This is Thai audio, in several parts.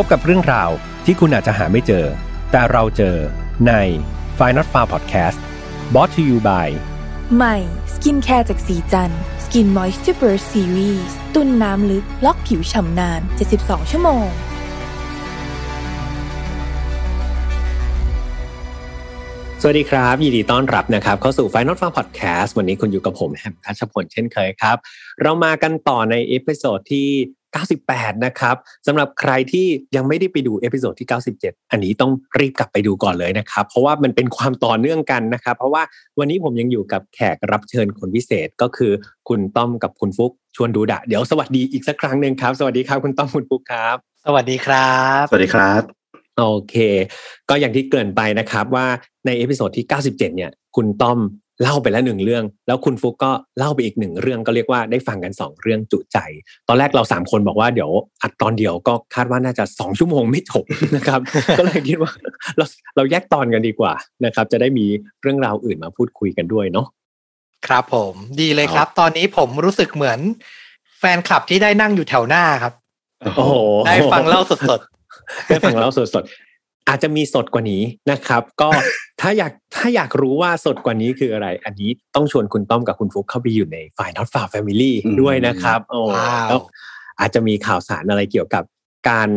พบกับเรื่องราวที่คุณอาจจะหาไม่เจอ แต่เราเจอใน f i n a l f a r Podcast brought to you by ใหม่ skincare จากศรีจันทร์ Skin Moisture Burst series ตุนน้ำลึก ล็อกผิวฉ่ำนาน 72 ชั่วโมง สวัสดีครับ ยินดีต้อนรับนะครับ เข้าสู่ Final Fun Podcast วันนี้คุณอยู่กับผมแฮมทัชพลเช่นเคยครับ เรามากันต่อใน episode ที่ 98 นะครับสำหรับใครที่ยังไม่ได้ไปดู episode ที่ 97 อันนี้ต้องรีบกลับไปดูก่อนเลยนะครับ เพราะว่ามันเป็นความต่อเนื่องกันนะครับ เพราะว่าวันนี้ผมยังอยู่กับแขกรับเชิญคนพิเศษก็คือ คุณต้อมกับคุณฟุกชวนดูดะ เดี๋ยวสวัสดีอีกสักครั้งหนึ่งครับ สวัสดีครับคุณต้อมคุณฟุกครับ สวัสดีครับ สวัสดีครับโอเค ก็อย่างที่เกริ่นไปนะครับว่าใน episode ที่ 97 เนี่ย คุณต้อม เล่าไปแล้วหนึ่งเรื่อง แล้วคุณฟุกก็เล่าไปอีกหนึ่งเรื่องก็เรียกว่าได้ฟังกัน 2 เรื่องจุใจ ตอนแรกเรา 3 คนบอกว่าเดี๋ยวอัดตอนเดียวก็คาดว่าน่าจะ 2 ชั่วโมงไม่จบนะครับ ก็เลยคิดว่าเราเราแยกตอนกันดีกว่านะครับ จะได้มีเรื่องราวอื่นมาพูดคุยกันด้วยเนาะครับผมดีเลยครับ ตอนนี้ผมรู้สึกเหมือน แฟนคลับที่ได้นั่งอยู่แถวหน้าครับโอ้โหได้ฟังเล่าสดได้ฟังเล่าสดๆอาจจะมีสดกว่านี้นะครับ ก็ ถ้าอยากถ้าอยากรู้ว่าสดกว่านี้คืออะไร อันนี้ต้องชวนคุณต้อมกับคุณฟุกเข้าไปอยู่ในฝ่าย not far family อืมด้วยนะครับโอ้ว้าวแล้วอาจจะมีข่าวสารอะไรเกี่ยวกับการ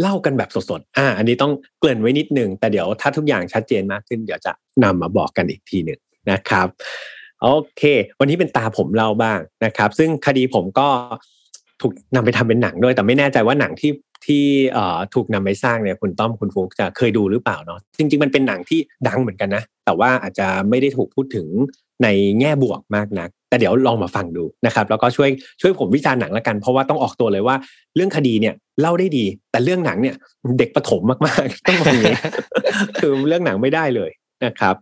เล่ากันแบบสดๆ อ่า อันนี้ต้องเกริ่นไว้นิดหนึ่ง แต่เดี๋ยวถ้าทุกอย่างชัดเจนมากขึ้น เดี๋ยวจะนำมาบอกกันอีกทีหนึ่งนะครับ โอเค วันนี้เป็นตาผมเล่าบ้างนะครับ ซึ่งคดีผมก็ถูกนำไปทำเป็นหนังด้วย แต่ไม่แน่ใจว่าหนังที่ ที่เอ่อถูกนำไปสร้างเนี่ยคุณต้อมคุณฟุกจะเคยดูหรือเปล่าเนาะจริง ๆ มันเป็นหนังที่ดังเหมือนกันนะ แต่ว่าอาจจะไม่ได้ถูกพูดถึงในแง่บวกมากนัก แต่เดี๋ยวลองมาฟังดูนะครับแล้วก็ช่วยช่วยผมวิจารณ์หนังละกัน เพราะว่าต้องออกตัวเลยว่าเรื่องคดีเนี่ยเล่าได้ดี แต่เรื่องหนังเนี่ยเด็กประถมมากๆต้องบอกอย่างนี้คือเรื่องหนังไม่ได้เลยนะครับ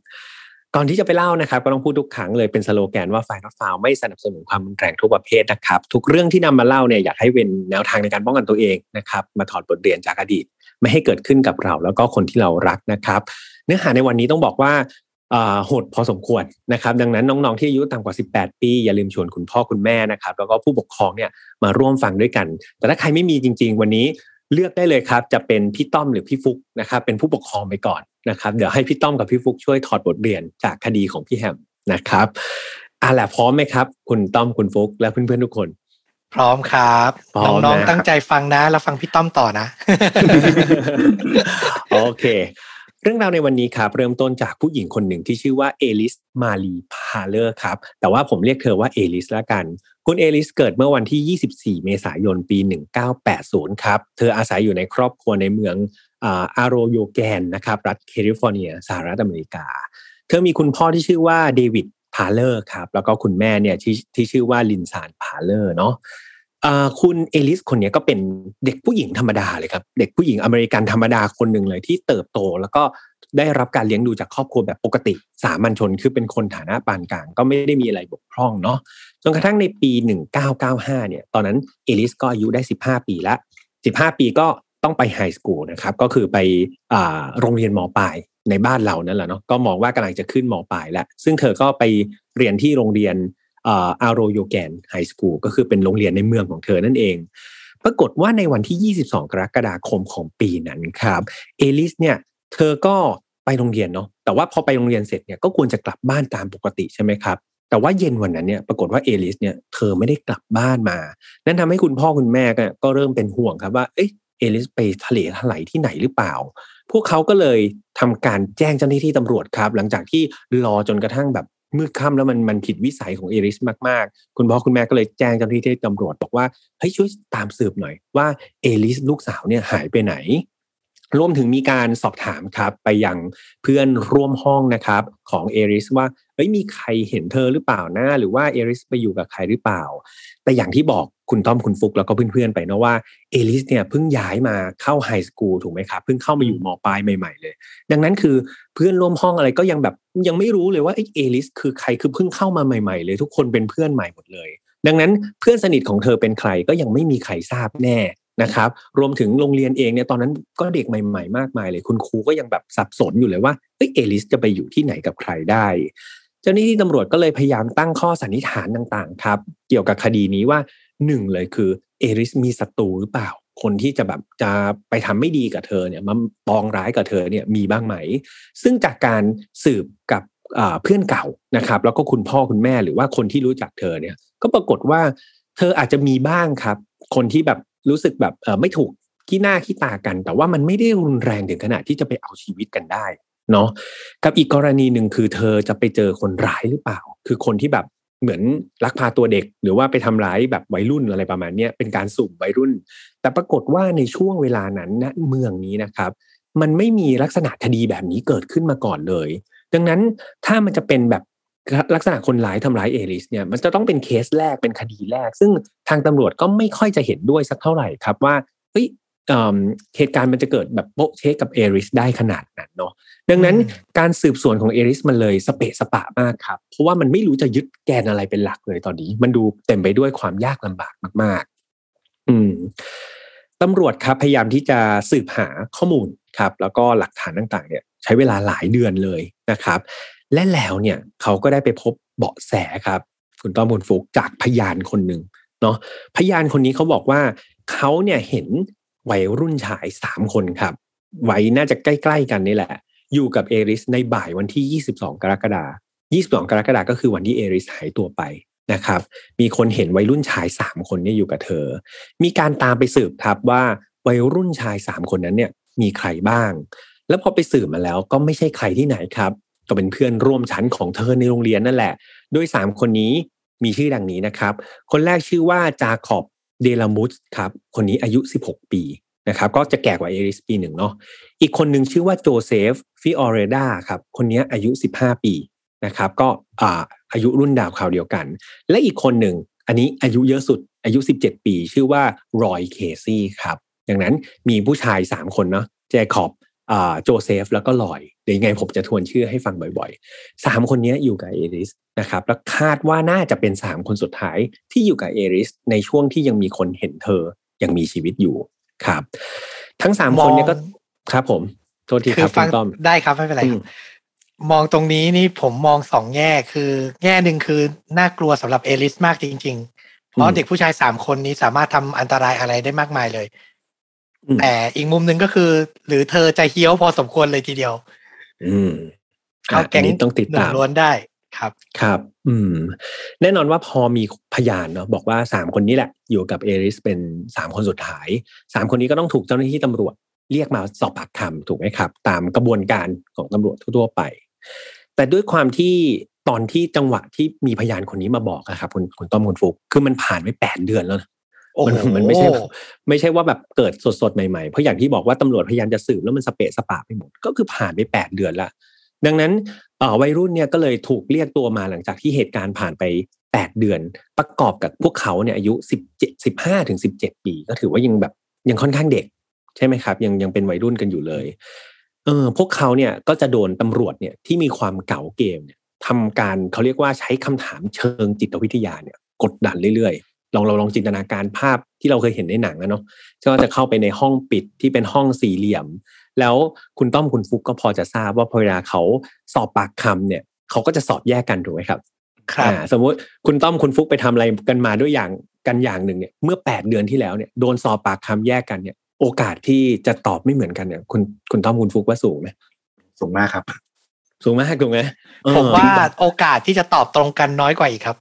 ก่อนที่จะไปเล่านะครับก็ต้องพูดทุกครั้งเลยเป็นสโลแกนว่าไฟนอตฟาวไม่สนับสนุนความรุนแรงทุกประเภทนะครับ ทุกเรื่องที่นำมาเล่าเนี่ยอยากให้เป็นแนวทางในการป้องกันตัวเองนะครับมาถอดบทเรียนจากอดีต ไม่ให้เกิดขึ้นกับเรา แล้วก็คนที่เรารักนะครับ เนื้อหาในวันนี้ต้องบอกว่าอ่าโหดพอสมควรนะครับ ดังนั้นน้องๆที่อายุต่ำกว่า 18 ปี อย่าลืมชวนคุณพ่อคุณแม่นะครับ แล้วก็ผู้ปกครองเนี่ยมาร่วมฟังด้วยกัน แต่ถ้าใครไม่มีจริง ๆ วันนี้ เลือกได้เลยครับ จะเป็นพี่ต้อมหรือพี่ฟุกนะครับ เป็นผู้ปกครองไปก่อนนะครับ เดี๋ยวให้พี่ต้อมกับพี่ฟุกช่วยถอดบทเรียนจากคดีของพี่แฮมนะครับอะแหละพร้อมไหมครับ คุณต้อมคุณฟุกและเพื่อนๆทุกคนๆพร้อมครับพร้อมน้องนะๆตั้งใจฟังนะแล้วฟังพี่ต้อมต่อนะ โอเค เรื่องราวในวันนี้ครับ เริ่มต้นจากผู้หญิงคนหนึ่งที่ชื่อว่าเอลิสมารีพาเลอร์ครับ แต่ว่าผมเรียกเธอว่าเอลิสละกัน คุณเอลิสเกิดเมื่อวันที่ 24 เมษายนปี 1980 ครับ เธออาศัยอยู่ในครอบครัวในเมืองอาโรโยแกนนะครับ รัฐแคลิฟอร์เนียสหรัฐอเมริกา เธอมีคุณพ่อที่ชื่อว่าเดวิดพาเลอร์ครับ แล้วก็คุณแม่เนี่ยที่ที่ชื่อว่าลินซานพาเลอร์เนาะคุณเอลิสคนนี้ก็เป็นเด็กผู้หญิงธรรมดาเลยครับ เด็กผู้หญิงอเมริกันธรรมดาคนหนึ่งเลยที่เติบโต แล้วก็ ได้รับการเลี้ยงดูจากครอบครัวแบบปกติ สามัญชนคือเป็นคนฐานะปานกลาง ก็ไม่ได้มีอะไรบกพร่องเนาะจนกระทั่งในปี 1995 เนี่ย ตอนนั้นเอลิสก็อายุได้ 15 ปีละ 15 ปีก็ต้องไป high school นะครับ ก็คือไปอโรงเรียนมปลายในบ้านเรานั่นแหละเนาะก็มองว่ากำลังจะขึ้นมปลายแล้ว ซึ่งเธอก็ไปเรียนที่โรงเรียนอาโรโยแกน high school ก็คือเป็นโรงเรียนในเมืองของเธอนั่นเอง ปรากฏว่าในวันที่ 22 กรกฎาคมของปีนั้นครับ เอลิสเนี่ย เธอก็ไปโรงเรียนเนาะแต่ว่าพอไปโรงเรียนเสร็จเนี่ยก็ควรจะกลับบ้านตามปกติใช่ไหมครับแต่ว่าเย็นวันนั้นเนี่ยปรากฏว่าเอลิสเนี่ยเธอไม่ได้กลับบ้านมา นั่นทำให้คุณพ่อคุณแม่ก็เริ่มเป็นห่วงครับว่าเอ๊ะเอลิสไปทะเลทลายที่ไหนหรือเปล่า พวกเขาก็เลยทำการแจ้งเจ้าหน้าที่ตำรวจครับ หลังจากที่รอจนกระทั่งแบบมืดค่ำแล้วมันมันผิดวิสัยของเอริสมากๆ คุณพ่อคุณแม่ก็เลยแจ้งเจ้าหน้าที่ตำรวจบอกว่าเฮ้ยช่วยตามสืบหน่อยว่าเอลิสลูกสาวเนี่ยหายไปไหน รวมถึงมีการสอบถามครับไปยังเพื่อนร่วมห้องนะครับของเอริสว่าเอ้ยมีใครเห็นเธอหรือเปล่านะหรือว่าเอริสไปอยู่กับใครหรือเปล่า แต่อย่างที่บอกคุณต้อมคุณฟุกแล้วก็เพื่อนๆไปนะว่าเอลิสเนี่ยเพิ่งย้ายมาเข้า high school ถูกไหมครับเพิ่งเข้ามาอยู่มปลายใหม่ๆเลย ดังนั้นคือเพื่อนร่วมห้องอะไรก็ยังแบบยังไม่รู้เลยว่าไอ้เอลิสคือใครคือเพิ่งเข้ามาใหม่ๆเลย ทุกคนเป็นเพื่อนใหม่หมดเลย ดังนั้นเพื่อนสนิทของเธอเป็นใครก็ยังไม่มีใครทราบแน่ นะครับ รวมถึงโรงเรียนเองเนี่ยตอนนั้นก็เด็กใหม่ ๆ มากมายเลยคุณครูก็ยังแบบสับสนอยู่เลยว่าเอ้ยเอลิสจะไปอยู่ที่ไหนกับใครได้ เจ้าหน้าที่ตำรวจก็เลยพยายามตั้งข้อสันนิษฐานต่างๆ ครับ เกี่ยวกับคดีนี้ว่าหนึ่งเลยคือเอริสมีศัตรูหรือเปล่า คนที่จะแบบจะไปทำไม่ดีกับเธอเนี่ยมาปองร้ายกับเธอเนี่ยมีบ้างไหม ซึ่งจากการสืบกับเพื่อนเก่านะครับ แล้วก็คุณพ่อคุณแม่หรือว่าคนที่รู้จักเธอเนี่ย ก็ปรากฏว่าเธออาจจะมีบ้างครับ คนที่แบบ รู้สึกแบบเออไม่ถูกขี้หน้าขี้ตากัน แต่ว่ามันไม่ได้รุนแรงถึงขนาดที่จะไปเอาชีวิตกันได้เนาะกับอีกกรณีหนึ่งคือเธอจะไปเจอคนร้ายหรือเปล่า คือคนที่แบบเหมือนลักพาตัวเด็ก หรือว่าไปทำร้ายแบบวัยรุ่นอะไรประมาณนี้เป็นการสุ่มวัยรุ่น แต่ปรากฏว่าในช่วงเวลานั้นณเมืองนี้นะครับ มันไม่มีลักษณะคดีแบบนี้เกิดขึ้นมาก่อนเลย ดังนั้นถ้ามันจะเป็นแบบ ลักษณะคนร้ายทำร้ายเอริสเนี่ยมันจะต้องเป็นเคสแรกเป็นคดีแรก ซึ่งทางตำรวจก็ไม่ค่อยจะเห็นด้วยสักเท่าไหร่ครับว่าเฮ้ยเหตุการณ์มันจะเกิดแบบโป๊ะเชกกับเอริสได้ขนาดนั้นเนาะดังนั้นการสืบสวนของเอริสมันเลยสเปะสปะมากครับ เพราะว่ามันไม่รู้จะยึดแกนอะไรเป็นหลักเลยตอนนี้ มันดูเต็มไปด้วยความยากลำบากมาก ๆ อืมตำรวจครับพยายามที่จะสืบหาข้อมูลครับ แล้วก็หลักฐานต่างๆ เนี่ย ใช้เวลาหลายเดือนเลยนะครับ และแล้วเนี่ยเขาก็ได้ไปพบเบาะแสครับ คุณต้อมบุญฟุกจากพยานคนหนึ่งเนาะพยานคนนี้เขาบอกว่าเขาเนี่ยเห็นวัยรุ่นชายสามคนครับวัยน่าจะใกล้ๆกันนี่แหละ อยู่กับเอริสในบ่ายวันที่ 22 กรกฎาคม22 กรกฎาคมก็คือวันที่เอริสหายตัวไปนะครับ มีคนเห็นวัยรุ่นชายสามคนนี่อยู่กับเธอ มีการตามไปสืบครับว่าวัยรุ่นชายสามคนนั้นเนี่ยมีใครบ้าง แล้วพอไปสืบมาแล้วก็ไม่ใช่ใครที่ไหนครับ ก็เป็นเพื่อนร่วมชั้นของเธอในโรงเรียนนั่นแหละ โดยสามคนนี้มีชื่อดังนี้นะครับ คนแรกชื่อว่าจาคอบเดลามุสครับ คนนี้อายุ 16 ปีนะครับ ก็จะแก่กว่าเอลิสปีหนึ่งเนาะ อีกคนหนึ่งชื่อว่าโจเซฟฟิออเรดาครับ คนนี้อายุ 15 ปีนะครับ ก็อาอายุรุ่นดาวคราวเดียวกัน และอีกคนหนึ่งอันนี้อายุเยอะสุดอายุ 17 ปี ชื่อว่ารอยเคซี่ครับ ดังนั้นมีผู้ชาย 3 คนเนาะเจคอบ โจเซฟแล้วก็รอยเดี๋ยวยังไงผมจะทวนชื่อให้ฟังบ่อยๆ3คนนี้อยู่กับเอริสนะครับแล้วคาดว่าน่าจะเป็น3คนสุดท้ายที่อยู่กับเอริสในช่วงที่ยังมีคนเห็นเธอยังมีชีวิตอยู่ครับ ทั้งสามคนเนี่ยก็ครับผมโทษทีครับคุณต้อมได้ครับไม่เป็นไรมองตรงนี้นี่ผมมองสองแง่คือ แง่หนึ่งคือน่ากลัวสำหรับเอลิสมากจริง ๆ เพราะเด็กผู้ชายสามคนนี้สามารถทำอันตรายอะไรได้มากมายเลย แต่อีกมุมหนึ่งก็คือ หรือเธอใจเฮี้ยวพอสมควรเลยทีเดียว อืมเข้าแก๊งต้องติดตามล้วนได้ครับครับ อืม แน่นอนว่าพอมีพยานเนาะบอกว่าสามคนนี้แหละ อยู่กับเอริสเป็นสามคนสุดท้ายสามคนนี้ก็ต้องถูกเจ้าหน้าที่ตำรวจเรียกมาสอบปากคำถูกไหมครับ ตามกระบวนการของตำรวจทั่วไป แต่ด้วยความที่ตอนที่จังหวะที่มีพยานคนนี้มาบอกครับคุณคุณต้อมคุณฟุกคือมันผ่านไปแปดเดือนแล้ว มันมันไม่ใช่ไม่ใช่ว่าแบบเกิดสดๆใหม่ๆ เพราะอย่างที่บอกว่าตำรวจพยายามจะสืบแล้วมันสเปะสปะไปหมด ก็คือผ่านไปแปดเดือนละดังนั้นวัยรุ่นเนี่ยก็เลยถูกเรียกตัวมาหลังจากที่เหตุการณ์ผ่านไปแปดเดือน ประกอบกับพวกเขาเนี่ยอายุสิบเจ็ดสิบห้าถึงสิบเจ็ดปี ก็ถือว่ายังแบบยังค่อนข้างเด็ก ใช่ไหมครับ ยังยังเป็นวัยรุ่นกันอยู่เลยเออพวกเขาเนี่ยก็จะโดนตำรวจเนี่ยที่มีความเก่าเกมเนี่ยทำการเขาเรียกว่าใช้คำถามเชิงจิตวิทยาเนี่ย กดดันเรื่อยๆ ลองเราลองจินตนาการภาพที่เราเคยเห็นในหนังนะเนาะก็จะเข้าไปในห้องปิดที่เป็นห้องสี่เหลี่ยม แล้วคุณต้อมคุณฟุกก็พอจะทราบว่าพอเวลาเขาสอบปากคำเนี่ยเขาก็จะสอบแยกกันถูกไหมครับครับสมมุติคุณต้อมคุณฟุกไปทำอะไรกันมาด้วยอย่างกันอย่างหนึ่งเนี่ยเมื่อแปดเดือนที่แล้วเนี่ยโดนสอบปากคำแยกกันเนี่ย โอกาสที่จะตอบไม่เหมือนกันเนี่ยคุณคุณต้อมคุณฟุกว่าสูงไหมสูงมากครับ สูงมากถูกไหมผมว่าโอกาสที่จะตอบตรงกันน้อยกว่าอีกครับ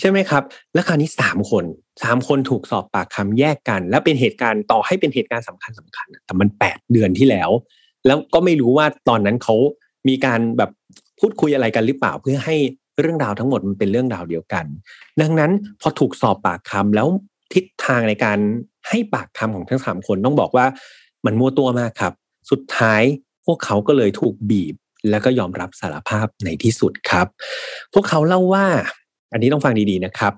ใช่ไหมครับ แล้วคราวนี้สามคนสามคนถูกสอบปากคำแยกกัน แล้วเป็นเหตุการณ์ต่อให้เป็นเหตุการณ์สำคัญสำคัญแต่มันแปดเดือนที่แล้ว แล้วก็ไม่รู้ว่าตอนนั้นเขามีการแบบพูดคุยอะไรกันหรือเปล่าเพื่อให้เรื่องราวทั้งหมดมันเป็นเรื่องราวเดียวกัน ดังนั้นพอถูกสอบปากคำแล้วทิศทางในการให้ปากคำของทั้งสามคนต้องบอกว่ามันมั่วตัวมากครับ สุดท้ายพวกเขาก็เลยถูกบีบ แล้วก็ยอมรับสารภาพในที่สุดครับ พวกเขาเล่าว่า อันนี้ต้องฟังดีๆนะครับ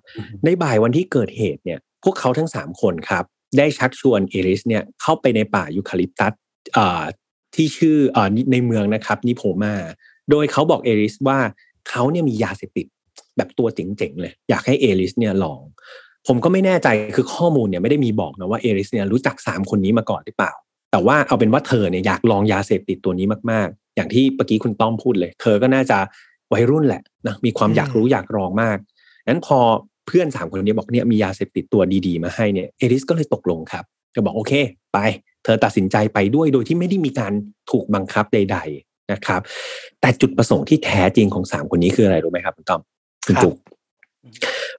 ในบ่ายวันที่เกิดเหตุเนี่ย พวกเขาทั้งสามคนครับ ได้ชักชวนเอริสเนี่ยเข้าไปในป่ายูคาลิปตัสที่ชื่ออในเมืองนะครับนิโพมา โดยเขาบอกเอริสว่าเขาเนี่ยมียาเสพติดแบบตัวเจ๋งๆเลย อยากให้เอริสเนี่ยลองผมก็ไม่แน่ใจคือข้อมูลเนี่ยไม่ได้มีบอกนะว่าเอริสเนี่ยรู้จักสามคนนี้มาก่อนหรือเปล่า แต่ว่าเอาเป็นว่าเธอเนี่ยอยากลองยาเสพติดตัวนี้มากๆ อย่างที่เมื่อกี้คุณต้อมพูดเลย เธอก็น่าจะ วัยรุ่นแหละนะมีความอยากรู้อยากลองมากนั้นพอเพื่อนสามคนนี้บอกเนี่ยมียาเสพติดตัวดีๆ มาให้เนี่ยเอริสก็เลยตกลงครับธอบอกโอเค ไป เธอตัดสินใจไปด้วยโดยที่ไม่ได้มีการถูกบังคับใด ๆนะครับ แต่จุดประสงค์ที่แท้จริงของสามคนนี้คืออะไรรู้ไหมครับคุณต้อมคุณจุก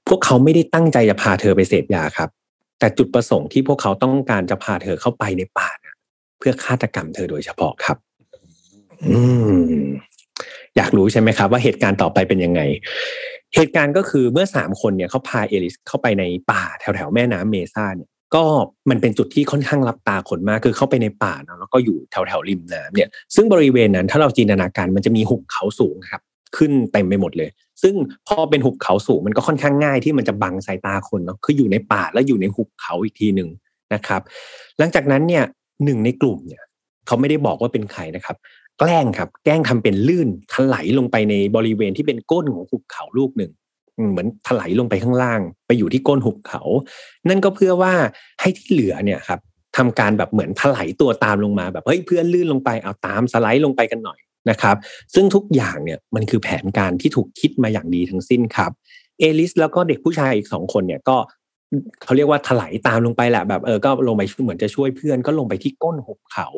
พวกเขาไม่ได้ตั้งใจจะพาเธอไปเสพยาครับ แต่จุดประสงค์ที่พวกเขาต้องการจะพาเธอเข้าไปในป่าเพื่อฆาตกรรมเธอโดยเฉพาะครับ อืม อยากรู้ใช่ไหมครับว่าเหตุการณ์ต่อไปเป็นยังไง เหตุการณ์ก็คือเมื่อสามคนเนี่ยเขาพาเอลิสเข้าไปในป่าแถวแถวแม่น้ำเมซ่าเนี่ยก็มันเป็นจุดที่ค่อนข้างรับตาคนมากคือเข้าไปในป่าเนาะแล้วก็อยู่แถวแถวริมน้ำเนี่ย ซึ่งบริเวณนั้นถ้าเราจินตนาการมันจะมีหุบเขาสูงครับ ขึ้นเต็มไปหมดเลย ซึ่งพอเป็นหุบเขาสูงมันก็ค่อนข้างง่ายที่มันจะบังสายตาคนเนาะคืออยู่ในป่าแล้วอยู่ในหุบเขาอีกทีหนึ่งนะครับ หลังจากนั้นเนี่ยหนึ่งในกลุ่มเนี่ยเขาไม่ได้บอกว่าเป็นใครนะครับ แกล้งครับ แกล้งทำเป็นลื่นถลายลงไปในบริเวณที่เป็นก้นของหุบเขาลูกหนึ่งเหมือนถลายลงไปข้างล่าง ไปอยู่ที่ก้นหุบเขา นั่นก็เพื่อว่าให้ที่เหลือเนี่ยครับทำการแบบเหมือนถลายตัวตามลงมาแบบเฮ้ยเพื่อนลื่นลงไปเอาตามสไลด์ลงไปกันหน่อยนะครับ ซึ่งทุกอย่างเนี่ยมันคือแผนการที่ถูกคิดมาอย่างดีทั้งสิ้นครับเอลิสแล้วก็เด็กผู้ชายอีกสองคนเนี่ยก็ เขาเรียกว่าถลายตามลงไปแหละแบบเออก็ลงไปเหมือนจะช่วยเพื่อนก็ลงไปที่ก้นหุบเขา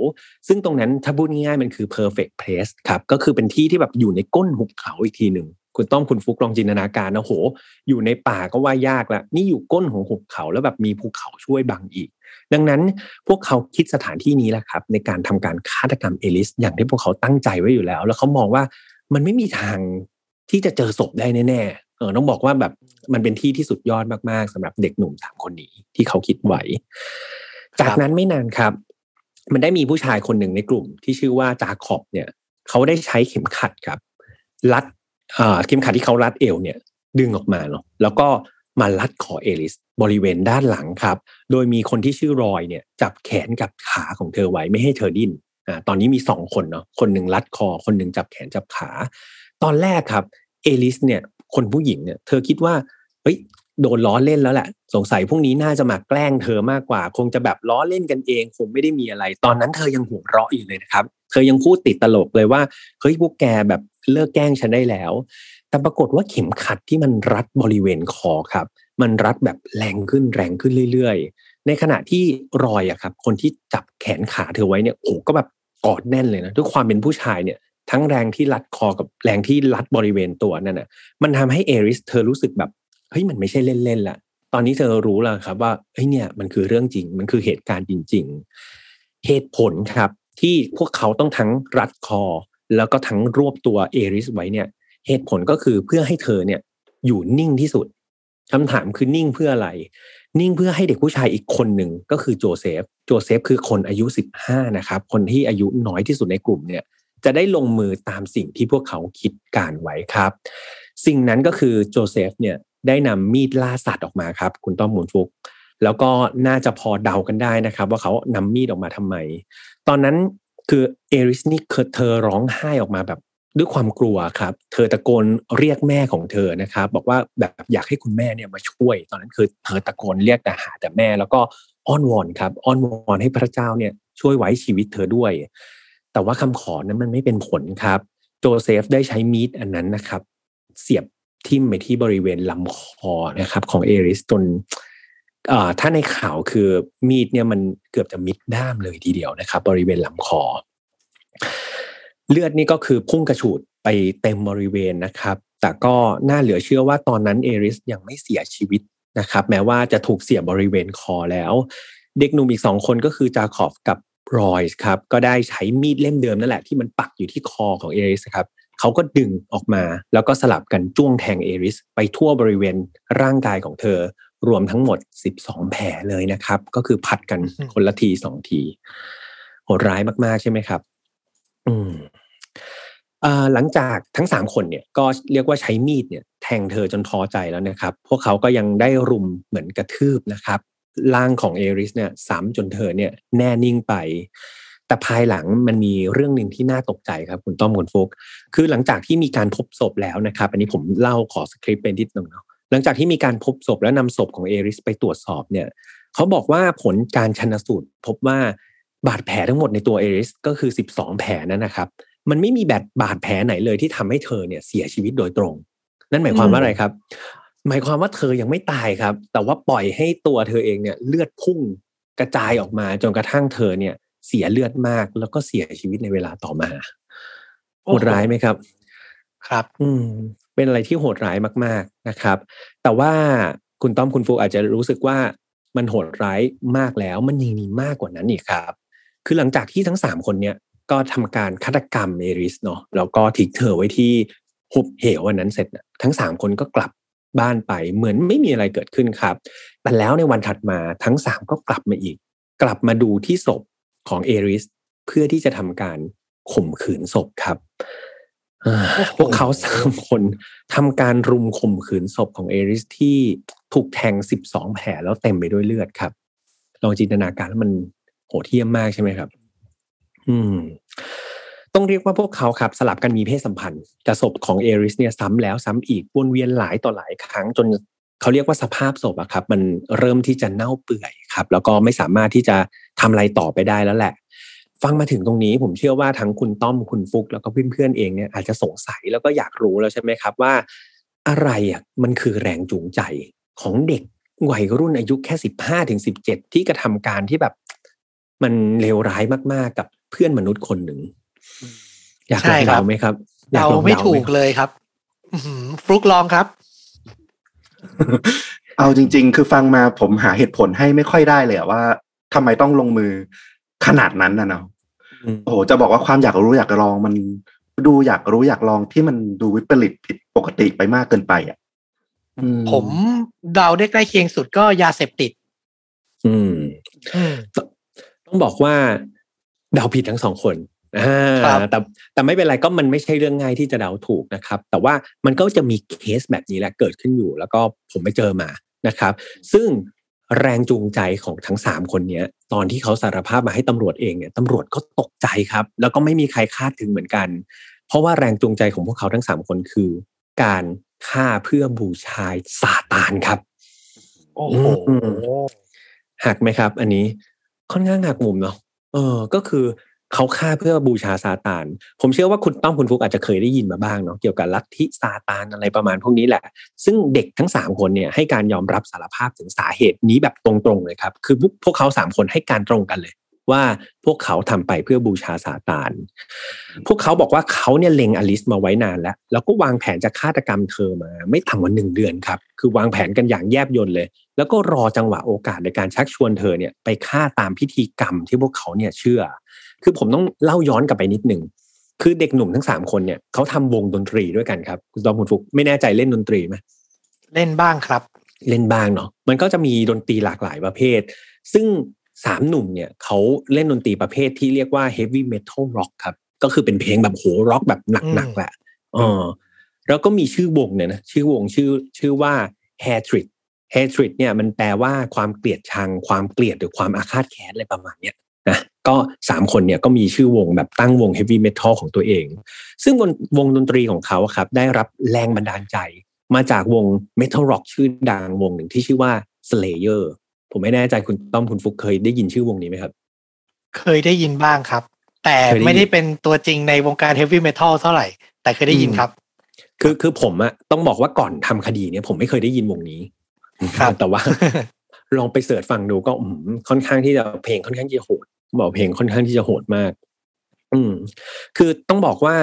ซึ่งตรงนั้นถ้าพูดง่ายๆมันคือ perfect place ครับก็คือเป็นที่ที่แบบอยู่ในก้นหุบเขาอีกทีหนึ่งคุณต้อมคุณฟุกลองจินตนาการนะโห อยู่ในป่าก็ว่ายากละนี่อยู่ก้นของหุบเขาแล้วแบบมีภูเขาช่วยบังอีก ดังนั้นพวกเขาคิดสถานที่นี้แหละครับ ในการทำการฆาตกรรมเอลิส อย่างที่พวกเขาตั้งใจไว้อยู่แล้ว แล้วเขามองว่ามันไม่มีทางที่จะเจอศพได้แน่ๆ เออต้องบอกว่าแบบมันเป็นที่ที่สุดยอดมากๆสำหรับเด็กหนุ่มสามคนนี้ที่เขาคิดไวจากนั้นไม่นานครับ มันได้มีผู้ชายคนหนึ่งในกลุ่มที่ชื่อว่าจาขอบเนี่ย เขาได้ใช้เข็มขัดครับ รัดเข็มขัดที่เขารัดเอวเนี่ย ดึงออกมาเนาะแล้วก็มารัดคอเอลิสบริเวณด้านหลังครับ โดยมีคนที่ชื่อรอยเนี่ย จับแขนกับขาของเธอไว้ไม่ให้เธอดิ้นอ่าตอนนี้มีสองคนเนาะคนหนึ่งรัดคอ คนหนึ่งจับแขนจับขา ตอนแรกครับ เอลิสเนี่ย คนผู้หญิงเนี่ย เธอคิดว่าเฮ้ยโดนล้อเล่นแล้วแหละ สงสัยพวกนี้น่าจะมาแกล้งเธอมากกว่า คงจะแบบล้อเล่นกันเองคงไม่ได้มีอะไร ตอนนั้นเธอยังหัวเราะอยู่เลยนะครับ เธอยังพูดติดตลกเลยว่าเฮ้ยพวกแกแบบเลิกแกล้งฉันได้แล้ว แต่ปรากฏว่าเข็มขัดที่มันรัดบริเวณคอครับ มันรัดแบบแรงขึ้นแรงขึ้นเรื่อยๆ ในขณะที่รอยอะครับ คนที่จับแขนขาเธอไว้เนี่ยโอ้ก็แบบกอดแน่นเลยนะด้วยความเป็นผู้ชายเนี่ย ทั้งแรงที่รัดคอกับแรงที่รัดบริเวณตัวนั่นน่ะ มันทำให้เอริสเธอรู้สึกแบบเฮ้ยมันไม่ใช่เล่นๆละตอนนี้เธอรู้แล้วครับว่าเฮ้ยเนี่ยมันคือเรื่องจริง มันคือเหตุการณ์จริง ๆ เหตุผลครับ ที่พวกเขาต้องทั้งรัดคอ แล้วก็ทั้งรวบตัวเอลิสไว้เนี่ย เหตุผลก็คือเพื่อให้เธอเนี่ยอยู่นิ่งที่สุดคำถามคือนิ่งเพื่ออะไร นิ่งเพื่อให้เด็กผู้ชายอีกคนหนึ่งก็คือโจเซฟ โจเซฟคือคนอายุสิบห้านะครับ คนที่อายุน้อยที่สุดในกลุ่มเนี่ย จะได้ลงมือตามสิ่งที่พวกเขาคิดการไว้ครับ สิ่งนั้นก็คือโจเซฟเนี่ยได้นำมีดล่าสัตว์ออกมาครับ คุณต้อมคุณฟุก แล้วก็น่าจะพอเดากันได้นะครับ ว่าเขานำมีดออกมาทำไม ตอนนั้นคือเอริสนี่เธอร้องไห้ออกมาแบบด้วยความกลัวครับ เธอตะโกนเรียกแม่ของเธอนะครับ บอกว่าแบบอยากให้คุณแม่เนี่ยมาช่วย ตอนนั้นคือเธอตะโกนเรียกแต่หาแต่แม่ แล้วก็อ้อนวอนครับ อ้อนวอนให้พระเจ้าเนี่ยช่วยไว้ชีวิตเธอด้วย แต่ว่าคำขอนั้นมันไม่เป็นผลครับ โจเซฟได้ใช้มีดอันนั้นนะครับ เสียบทิ่มไปที่บริเวณลำคอนะครับ ของเอริสจนถ้าในข่าวคือมีดเนี่ยมันเกือบจะมิดด้ามเลยทีเดียวนะครับ บริเวณลำคอ เลือดนี่ก็คือพุ่งกระฉูดไปเต็มบริเวณนะครับ แต่ก็น่าเหลือเชื่อว่าตอนนั้นเอริสยังไม่เสียชีวิตนะครับ แม้ว่าจะถูกเสียบบริเวณคอแล้ว เด็กหนุ่มอีกสองคนก็คือจาคอบกับ รอยส์ครับก็ได้ใช้มีดเล่มเดิมนั่นแหละที่มันปักอยู่ที่คอของเอริสครับเขาก็ดึงออกมา แล้วก็สลับกันจ้วงแทงเอริสไปทั่วบริเวณร่างกายของเธอ รวมทั้งหมด 12 แผลเลยนะครับ ก็คือผัดกันคนละทีสองทีโหดร้ายมากๆใช่ไหมครับ อืมหลังจากทั้งสามคนเนี่ยก็เรียกว่าใช้มีดเนี่ยแทงเธอจนพอใจแล้วนะครับ พวกเขาก็ยังได้รุมเหมือนกระทืบนะครับ ร่างของเอริสเนี่ยซ้ำจนเธอเนี่ยแน่นิ่งไป แต่ภายหลังมันมีเรื่องหนึ่งที่น่าตกใจครับคุณต้อมคุณฟุกคือหลังจากที่มีการพบศพแล้วนะครับ อันนี้ผมเล่าขอสคริปต์เป็นนิดนึงเนาะหลังจากที่มีการพบศพแล้วนำศพของเอริสไปตรวจสอบเนี่ยเขาบอกว่าผลการชนสูตร พบว่าบาดแผลทั้งหมดในตัวเอริสก็คือ 12 แผลนั้นนะครับ มันไม่มีแบบบาดแผลไหนเลยที่ทำให้เธอเนี่ยเสียชีวิตโดยตรง นั่นหมายความว่าอะไรครับ หมายความว่าเธอยังไม่ตายครับ แต่ว่าปล่อยให้ตัวเธอเองเนี่ยเลือดพุ่งกระจายออกมาจนกระทั่งเธอเนี่ย เสียเลือดมากแล้วก็เสียชีวิตในเวลาต่อมาโหดร้ายไหมครับ ครับ อืม เป็นอะไรที่โหดร้ายมาก ๆนะครับ แต่ว่าคุณต้อมคุณฟูอาจจะรู้สึกว่ามันโหดร้ายมากแล้วมันยังมีมากกว่านั้นอีกครับ คือหลังจากที่ทั้งสามคนเนี่ยก็ทำการฆาตกรรมเอริสเนาะแล้วก็ทิ้งเธอไว้ที่หุบเหววันนั้นเสร็จทั้งสามคนก็กลับ บ้านไป เหมือนไม่มีอะไรเกิดขึ้นครับ แต่แล้วในวันถัดมาทั้งสามก็กลับมาอีก กลับมาดูที่ศพของเอริสเพื่อที่จะทำการข่มขืนศพครับพวกเขาสามคนทำการรุมข่มขืนศพของเอริสที่ถูกแทงสิบสองแผลแล้วเต็มไปด้วยเลือดครับ ลองจินตนาการแล้วมันโหดเหี้ยมมากใช่ไหมครับ อืม ต้องเรียกว่าพวกเขาครับสลับกันมีเพศสัมพันธ์กับศพของเอริสเนี่ยซ้ำแล้วซ้ำอีกวนเวียนหลายต่อหลายครั้งจนเขาเรียกว่าสภาพศพอะครับ มันเริ่มที่จะเน่าเปื่อยครับ แล้วก็ไม่สามารถที่จะทำอะไรต่อไปได้แล้วแหละ ฟังมาถึงตรงนี้ผมเชื่อว่าทั้งคุณต้อมคุณฟุกแล้วก็เพื่อนๆเองเนี่ยอาจจะสงสัยแล้วก็อยากรู้แล้วใช่ไหมครับว่า อะไรอะมันคือแรงจูงใจของเด็กวัยรุ่นอายุแค่สิบห้าถึงสิบเจ็ดที่กระทำการที่แบบ มันเลวร้ายมากๆกับเพื่อนมนุษย์คนหนึ่ง อยากลองเดาไหมครับเราไม่ถูกเลยครับฟลุกลองครับ เอาจริง ๆ คือฟังมาผมหาเหตุผลให้ไม่ค่อยได้เลยว่าทำไมต้องลงมือขนาดนั้นนะเนาะโอ้โหจะบอกว่าความอยากรู้อยากลองมันดูอยากรู้อยากลองที่มันดูวิปริตผิดปกติไปมากเกินไปอะผมเดาได้ใกล้เคียงสุดก็ยาเสพติด อืม ต้องบอกว่าเดาผิดทั้งสองคนอ่า แต่แต่ไม่เป็นไรก็มันไม่ใช่เรื่องง่ายที่จะเดาถูกนะครับ แต่ว่ามันก็จะมีเคสแบบนี้แหละเกิดขึ้นอยู่ แล้วก็ผมไปเจอมานะครับ ซึ่งแรงจูงใจของทั้งสามคนเนี้ย ตอนที่เขาสารภาพมาให้ตำรวจเองเนี่ยตำรวจก็ตกใจครับ แล้วก็ไม่มีใครคาดถึงเหมือนกัน เพราะว่าแรงจูงใจของพวกเขาทั้งสามคนคือ การฆ่าเพื่อบูชาซาตานครับ โอ้โหหักไหมครับ อันนี้ค่อนข้างหักมุมเนาะเออก็คือ เขาฆ่าเพื่อบูชาซาตาน ผมเชื่อว่าคุณต้องคุณฟุกอาจจะเคยได้ยินมาบ้างเนาะเกี่ยวกับลัทธิซาตานอะไรประมาณพวกนี้แหละ ซึ่งเด็กทั้งสามคนเนี่ยให้การยอมรับสารภาพถึงสาเหตุนี้แบบตรงๆเลยครับ คือพวกเขาสามคนให้การตรงกันเลย ว่าพวกเขาทำไปเพื่อบูชาซาตาน พวกเขาบอกว่าเขาเนี่ยเล็งอลิสมาไว้นานแล้ว แล้วก็วางแผนจะฆาตกรรมเธอมา ไม่ต่ำกว่าหนึ่งเดือนครับ คือวางแผนกันอย่างแยบยลเลย แล้วก็รอจังหวะโอกาสในการชักชวนเธอเนี่ยไปฆ่าตามพิธีกรรมที่พวกเขาเนี่ยเชื่อ คือผมต้องเล่าย้อนกลับไปนิดหนึ่งคือเด็กหนุ่มทั้งสามคนเนี่ยเขาทำวงดนตรีด้วยกันครับคุณตอมคุณฟุกไม่แน่ใจเล่นดนตรีไหมเล่นบ้างครับ เล่นบ้างเนาะมันก็จะมีดนตรีหลากหลายประเภท ซึ่งสามหนุ่มเนี่ยเขาเล่นดนตรีประเภทที่เรียกว่า heavy metal rock ครับ ก็คือเป็นเพลงแบบโหร็อกแบบหนักๆแหละอ๋อแล้วก็มีชื่อวงเนี่ยนะชื่อวงชื่อชื่อว่า hatred hatred เนี่ยมันแปลว่าความเกลียดชัง ความเกลียดหรือความอาฆาตแค้นอะไรประมาณเนี้ยนะ ก็สามคนเนี่ยก็มีชื่อวงแบบตั้งวงเฮฟวี่เมทัลของตัวเอง ซึ่งวงวงดนตรีของเขาครับได้รับแรงบันดาลใจ มาจากวงเมทัลร็อกชื่อดังวงหนึ่งที่ชื่อว่า Slayer ผมไม่แน่ใจคุณต้อมคุณฟุกเคยได้ยินชื่อวงนี้ไหมครับ เคยได้ยินบ้างครับ แต่ไม่ได้เป็นตัวจริงในวงการ heavy metal เท่าไหร่ แต่เคยได้ยินครับ คือคือผมอะต้องบอกว่าก่อนทำคดีเนี่ยผมไม่เคยได้ยินวงนี้ครับแต่ว่าลองไป search ฟังดูก็ค่อนข้างที่จะเพลงค่อนข้างที่จะโหด บอกเพลงค่อนข้างที่จะโหดมาก อืม คือต้องบอกว่า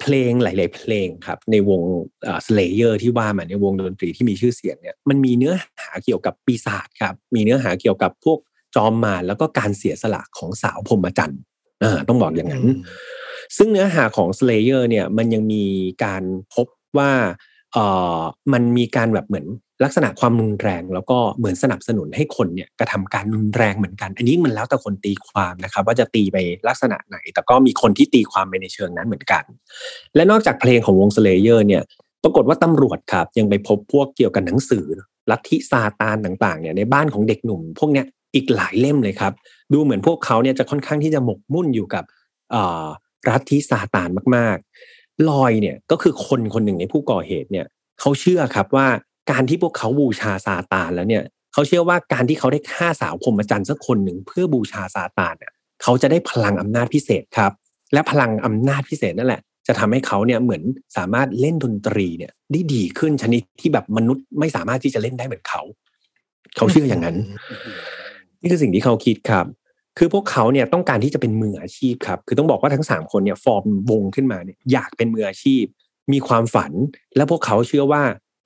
เพลงหลาย ๆ เพลงครับ ในวงอ่า Slayer ที่ว่ามาในวงดนตรีที่มีชื่อเสียงเนี่ยมันมีเนื้อหาเกี่ยวกับปีศาจครับ มีเนื้อหาเกี่ยวกับพวกจอมมารแล้วก็การเสียสละของสาวพรมจันทร์อ่าต้องบอกอย่างนั้น ซึ่งเนื้อหาของ Slayer เนี่ยมันยังมีการพบว่าเอ่อมันมีการแบบเหมือน ลักษณะความรุนแรง แล้วก็เหมือนสนับสนุนให้คนเนี่ยกระทำการรุนแรงเหมือนกัน อันนี้มันแล้วแต่คนตีความนะครับ ว่าจะตีไปลักษณะไหน แต่ก็มีคนที่ตีความไปในเชิงนั้นเหมือนกัน และนอกจากเพลงของวงสเลเยอร์เนี่ยปรากฏว่าตำรวจครับ ยังไปพบพวกเกี่ยวกับหนังสือ ลัทธิซาตานต่างๆเนี่ยในบ้านของเด็กหนุ่ม พวกเนี้ยอีกหลายเล่มเลยครับ ดูเหมือนพวกเขาเนี่ยจะค่อนข้างที่จะหมกมุ่นอยู่กับรัฐที่ซาตานมากๆ ลอยเนี่ยก็คือคนคนหนึ่งในผู้ก่อเหตุเนี่ยเขาเชื่อครับว่า การที่พวกเขาบูชาซาตานแล้วเนี่ยเขาเชื่อว่าการที่เขาได้ฆ่าสาวพรมจันทร์สักคนหนึ่งเพื่อบูชาซาตานเนี่ยเขาจะได้พลังอำนาจพิเศษครับ และพลังอำนาจพิเศษนั่นแหละ จะทำให้เขาเนี่ยเหมือนสามารถเล่นดนตรีเนี่ยได้ดีขึ้นชนิดที่แบบมนุษย์ไม่สามารถที่จะเล่นได้เหมือนเขา เขาเชื่ออย่างนั้น นี่คือสิ่งที่เขาคิดครับ คือพวกเขาเนี่ยต้องการที่จะเป็นมืออาชีพครับ คือต้องบอกว่าทั้งสามคนเนี่ยฟอร์มวงขึ้นมาเนี่ยอยากเป็นมืออาชีพ มีความฝัน และพวกเขาเชื่อว่า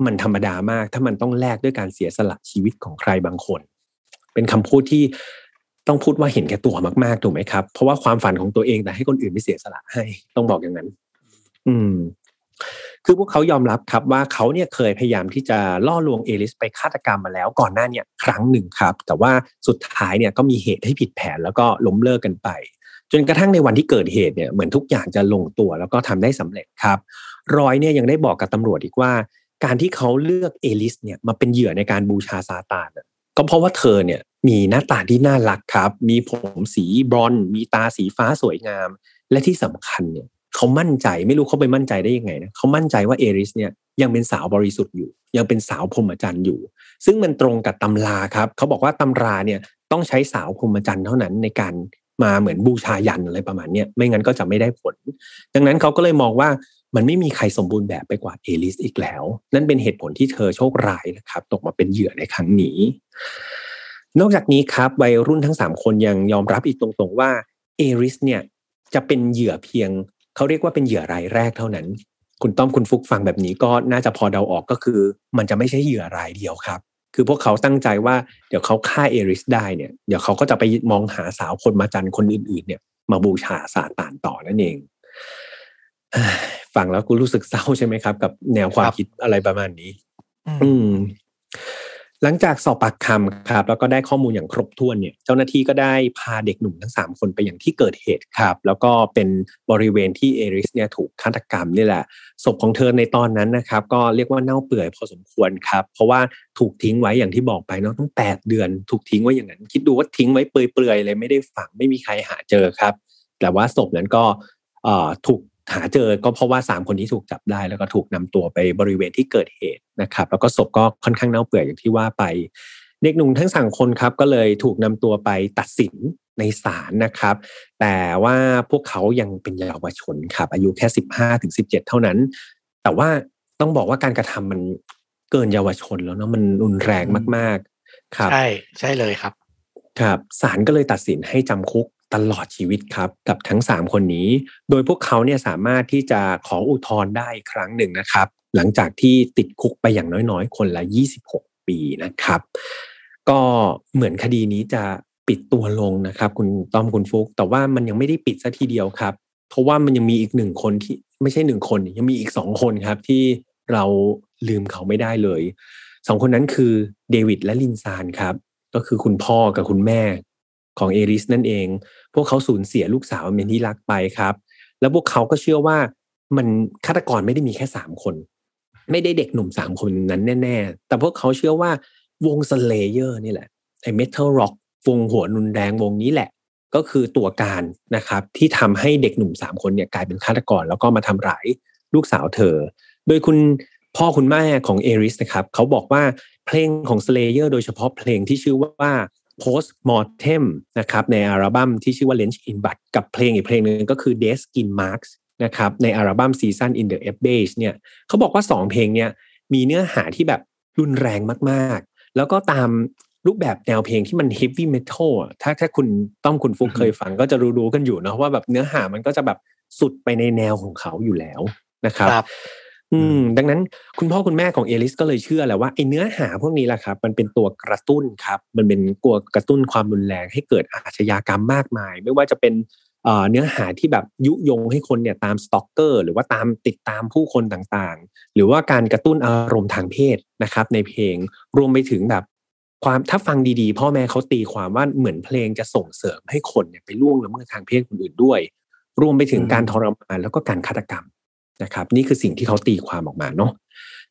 มันธรรมดามาก ถ้ามันต้องแลกด้วยการเสียสละชีวิตของใครบางคน เป็นคำพูดที่ต้องพูดว่าเห็นแก่ตัวมากๆถูกไหมครับ เพราะว่าความฝันของตัวเองแต่ให้คนอื่นไม่เสียสละให้ ต้องบอกอย่างนั้น อืม คือพวกเขายอมรับครับว่าเขาเนี่ยเคยพยายามที่จะล่อลวงเอลิสไปฆาตกรรมมาแล้วก่อนหน้าเนี่ยครั้งหนึ่งครับ แต่ว่าสุดท้ายเนี่ยก็มีเหตุให้ผิดแผนแล้วก็ล้มเลิกกันไป จนกระทั่งในวันที่เกิดเหตุเนี่ยเหมือนทุกอย่างจะลงตัวแล้วก็ทำได้สำเร็จครับ รอยเนี่ยยังได้บอกกับตำรวจอีกว่า การที่เขาเลือกเอลิสเนี่ยมาเป็นเหยื่อในการบูชาซาตานก็เพราะว่าเธอเนี่ยมีหน้าตาที่น่ารักครับ มีผมสีบรอนมีตาสีฟ้าสวยงาม และที่สำคัญเนี่ยเขามั่นใจไม่รู้เขาไปมั่นใจได้ยังไงนะเขามั่นใจว่าเอริสเนี่ยยังเป็นสาวบริสุทธิ์อยู่ ยังเป็นสาวพรหมจรรย์อยู่ ซึ่งมันตรงกับตำราครับเขาบอกว่าตำราเนี่ยต้องใช้สาวพรหมจรรย์เท่านั้นในการมาเหมือนบูชายันอะไรประมาณนี้ไม่งั้นก็จะไม่ได้ผล ดังนั้นเขาก็เลยมองว่า มันไม่มีใครสมบูรณ์แบบไปกว่าเอลิสอีกแล้ว นั่นเป็นเหตุผลที่เธอโชคร้ายนะครับ ตกมาเป็นเหยื่อในครั้งนี้ นอกจากนี้ครับวัยรุ่นทั้งสามคนยังยอมรับอีกตรงๆว่าเอริสเนี่ยจะเป็นเหยื่อเพียงเขาเรียกว่าเป็นเหยื่อรายแรกเท่านั้น คุณต้อมคุณฟุกฟังแบบนี้ก็น่าจะพอเดาออกก็คือ มันจะไม่ใช่เหยื่อรายเดียวครับ คือพวกเขาตั้งใจว่าเดี๋ยวเขาฆ่าเอริสได้เนี่ยเดี๋ยวเขาก็จะไปมองหาสาวคนมาจันคนอื่นๆ เนี่ย มาบูชาซาตานต่อนั่นเอง ฟังแล้วกูรู้สึกเศร้าใช่ไหมครับ กับแนวความคิดอะไรประมาณนี้ อืมหลังจากสอบปากคำครับ แล้วก็ได้ข้อมูลอย่างครบถ้วนเนี่ยเจ้าหน้าที่ก็ได้พาเด็กหนุ่มทั้งสามคนไปอย่างที่เกิดเหตุครับ แล้วก็เป็นบริเวณที่เอริสเนี่ยถูกฆาตกรรมนี่แหละศพของเธอในตอนนั้นนะครับ ก็เรียกว่าเน่าเปื่อยพอสมควรครับ เพราะว่าถูกทิ้งไว้อย่างที่บอกไปเนาะตั้งแปดเดือน ถูกทิ้งไว้อย่างนั้น คิดดูว่าทิ้งไว้เปื่อยๆเลยไม่ได้ฝังไม่มีใครหาเจอครับ แต่ว่าศพนั้นก็ถูก หาเจอก็เพราะว่าสามคนนี้ถูกจับได้ แล้วก็ถูกนำตัวไปบริเวณที่เกิดเหตุนะครับ แล้วก็ศพก็ค่อนข้างเน่าเปื่อยอย่างที่ว่าไป เด็กหนุ่มทั้งสามคนครับก็เลยถูกนำตัวไปตัดสินในศาลนะครับ แต่ว่าพวกเขายังเป็นเยาวชนครับ อายุแค่สิบห้าถึงสิบเจ็ดเท่านั้น แต่ว่าต้องบอกว่าการกระทำมันเกินเยาวชนแล้วเนาะมันรุนแรงมาก ๆ ครับ ใช่ใช่เลยครับ ครับศาลก็เลยตัดสินให้จำคุก ตลอดชีวิตครับกับทั้ง 3 คนนี้ โดยพวกเขาเนี่ยสามารถที่จะขออุทธรณ์ได้ครั้งหนึ่งนะครับ หลังจากที่ติดคุกไปอย่างน้อยๆ คนละ 26 ปีนะครับ ก็เหมือนคดีนี้จะปิดตัวลงนะครับ คุณต้อมคุณฟุก แต่ว่ามันยังไม่ได้ปิดซะทีเดียวครับ เพราะว่ามันยังมีอีกหนึ่งคนที่ไม่ใช่หนึ่งคนยังมีอีกสองคนครับที่เราลืมเขาไม่ได้เลยสองคนนั้นคือเดวิดและลินซานครับ ก็คือคุณพ่อกับคุณแม่ ของเอลิสนั่นเอง พวกเขาสูญเสียลูกสาวเป็นที่รักไปครับ แล้วพวกเขาก็เชื่อว่ามันฆาตกรไม่ได้มีแค่สามคน ไม่ได้เด็กหนุ่มสามคนนั้นแน่ ๆ แต่พวกเขาเชื่อว่าวง Slayer นี่แหละไอ้ metal rock วงหัวรุนแรงวงนี้แหละ ก็คือตัวการนะครับที่ทำให้เด็กหนุ่มสามคนเนี่ยกลายเป็นฆาตกรแล้วก็มาทำร้ายลูกสาวเธอ โดยคุณพ่อคุณแม่ของเอริสนะครับเขาบอกว่าเพลงของ Slayer โดยเฉพาะเพลงที่ชื่อว่า post mortem นะครับในอัลบั้มที่ชื่อว่า Lynch in Blood กับเพลงอีกเพลงหนึ่งก็คือ Death Skin Marks นะครับในอัลบั้ม Season in the F Base เนี่ยเขาบอกว่า 2 เพลงเนี่ยมีเนื้อหาที่แบบรุนแรงมากๆ แล้วก็ตามรูปแบบแนวเพลงที่มัน heavy metal ถ้าถ้าคุณต้อมคุณฟุกเคยฟังก็จะรู้ๆกันอยู่นะว่าแบบเนื้อหามันก็จะแบบสุดไปในแนวของเขาอยู่แล้วนะครับรบ อืม ดังนั้นคุณพ่อคุณแม่ของเอลิสก็เลยเชื่อแหละว่าไอ้เนื้อหาพวกนี้แหละครับ มันเป็นตัวกระตุ้นครับ มันเป็นตัวกระตุ้นความรุนแรงให้เกิดอาชญากรรมมากมาย ไม่ว่าจะเป็นเนื้อหาที่แบบยุยงให้คนเนี่ยตามสตอกเกอร์หรือว่าตามติดตามผู้คนต่างๆ หรือว่าการกระตุ้นอารมณ์ทางเพศนะครับ ในเพลงรวมไปถึงแบบความถ้าฟังดีๆ พ่อแม่เขาตีความว่าเหมือนเพลงจะส่งเสริมให้คนเนี่ยไปล่วงละเมิดทางเพศคนอื่นด้วย รวมไปถึงการทรมานแล้วก็การฆาตกรรม นะครับนี่คือสิ่งที่เขาตีความออกมาเนาะ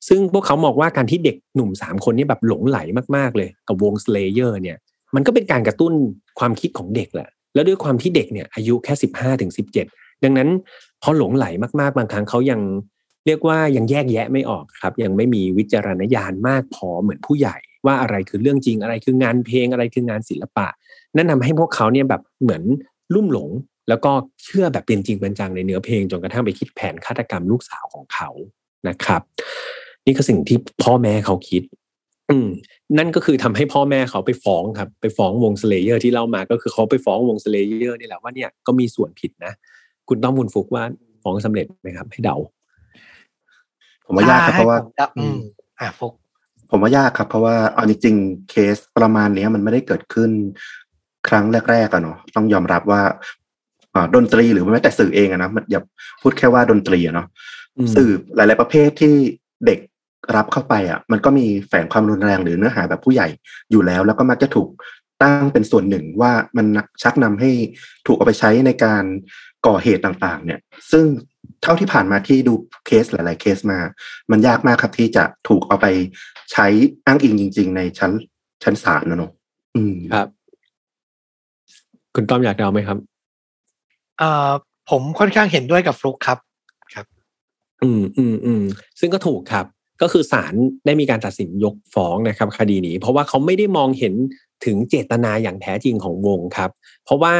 ซึ่งพวกเขามองว่าการที่เด็กหนุ่มสามคนนี้แบบหลงไหลมากๆเลย กับวง Slayer เนี่ย มันก็เป็นการกระตุ้นความคิดของเด็กแหละ แล้วด้วยความที่เด็กเนี่ยอายุแค่สิบห้าถึงสิบเจ็ดดังนั้นพอหลงไหลมากๆ บางครั้งเขายังเรียกว่ายังแยกแยะไม่ออกครับ ยังไม่มีวิจารณญาณมากพอเหมือนผู้ใหญ่ ว่าอะไรคือเรื่องจริงอะไรคืองานเพลงอะไรคืองานศิลปะนั่นทำให้พวกเขาเนี่ยแบบเหมือนลุ่มหลง แล้วก็เชื่อแบบเป็นจริงเป็นจังในเนื้อเพลงจนกระทั่งไปคิดแผนฆาตกรรมลูกสาวของเขานะครับ นี่คือสิ่งที่พ่อแม่เขาคิด อืมนั่นก็คือทำให้พ่อแม่เขาไปฟ้องครับ ไปฟ้องวง Slayer ที่เล่ามาก็คือเขาไปฟ้องวง Slayer นี่แหละว่าเนี่ยก็มีส่วนผิดนะ คุณต้อมคุณฟุกว่าฟ้องสำเร็จไหมครับ ให้เดา ผมว่ายากครับเพราะว่าอืมอ่าฟุกผมว่ายากครับเพราะว่าเอาจริงๆเคสประมาณเนี้ยมันไม่ได้เกิดขึ้นครั้งแรกๆอะเนาะต้องยอมรับว่า ดนตรีหรือแม้แต่สื่อเองอะนะอย่าพูดแค่ว่าดนตรีอะเนาะสื่อหลาย ๆประเภทที่เด็กรับเข้าไปอะ มันก็มีแฝงความรุนแรงหรือเนื้อหาแบบผู้ใหญ่อยู่แล้ว แล้วก็มักจะถูกตั้งเป็นส่วนหนึ่งว่ามันชักนำให้ถูกเอาไปใช้ในการก่อเหตุต่างๆ เนี่ย ซึ่งเท่าที่ผ่านมาที่ดูเคสหลาย ๆ เคสมา มันยากมากครับที่จะถูกเอาไปใช้อ้างอิงจริง ๆ ในชั้นชั้นศาลนะเนาะอืมครับ คุณต้อมอยากเดาไหมครับ เอ่อผมค่อนข้างเห็นด้วยกับฟลุกครับครับ อืมอืมอืมซึ่งก็ถูกครับ ก็คือศาลได้มีการตัดสินยกฟ้องนะครับ คดีนี้ เพราะว่าเขาไม่ได้มองเห็นถึงเจตนาอย่างแท้จริงของวงครับ เพราะว่า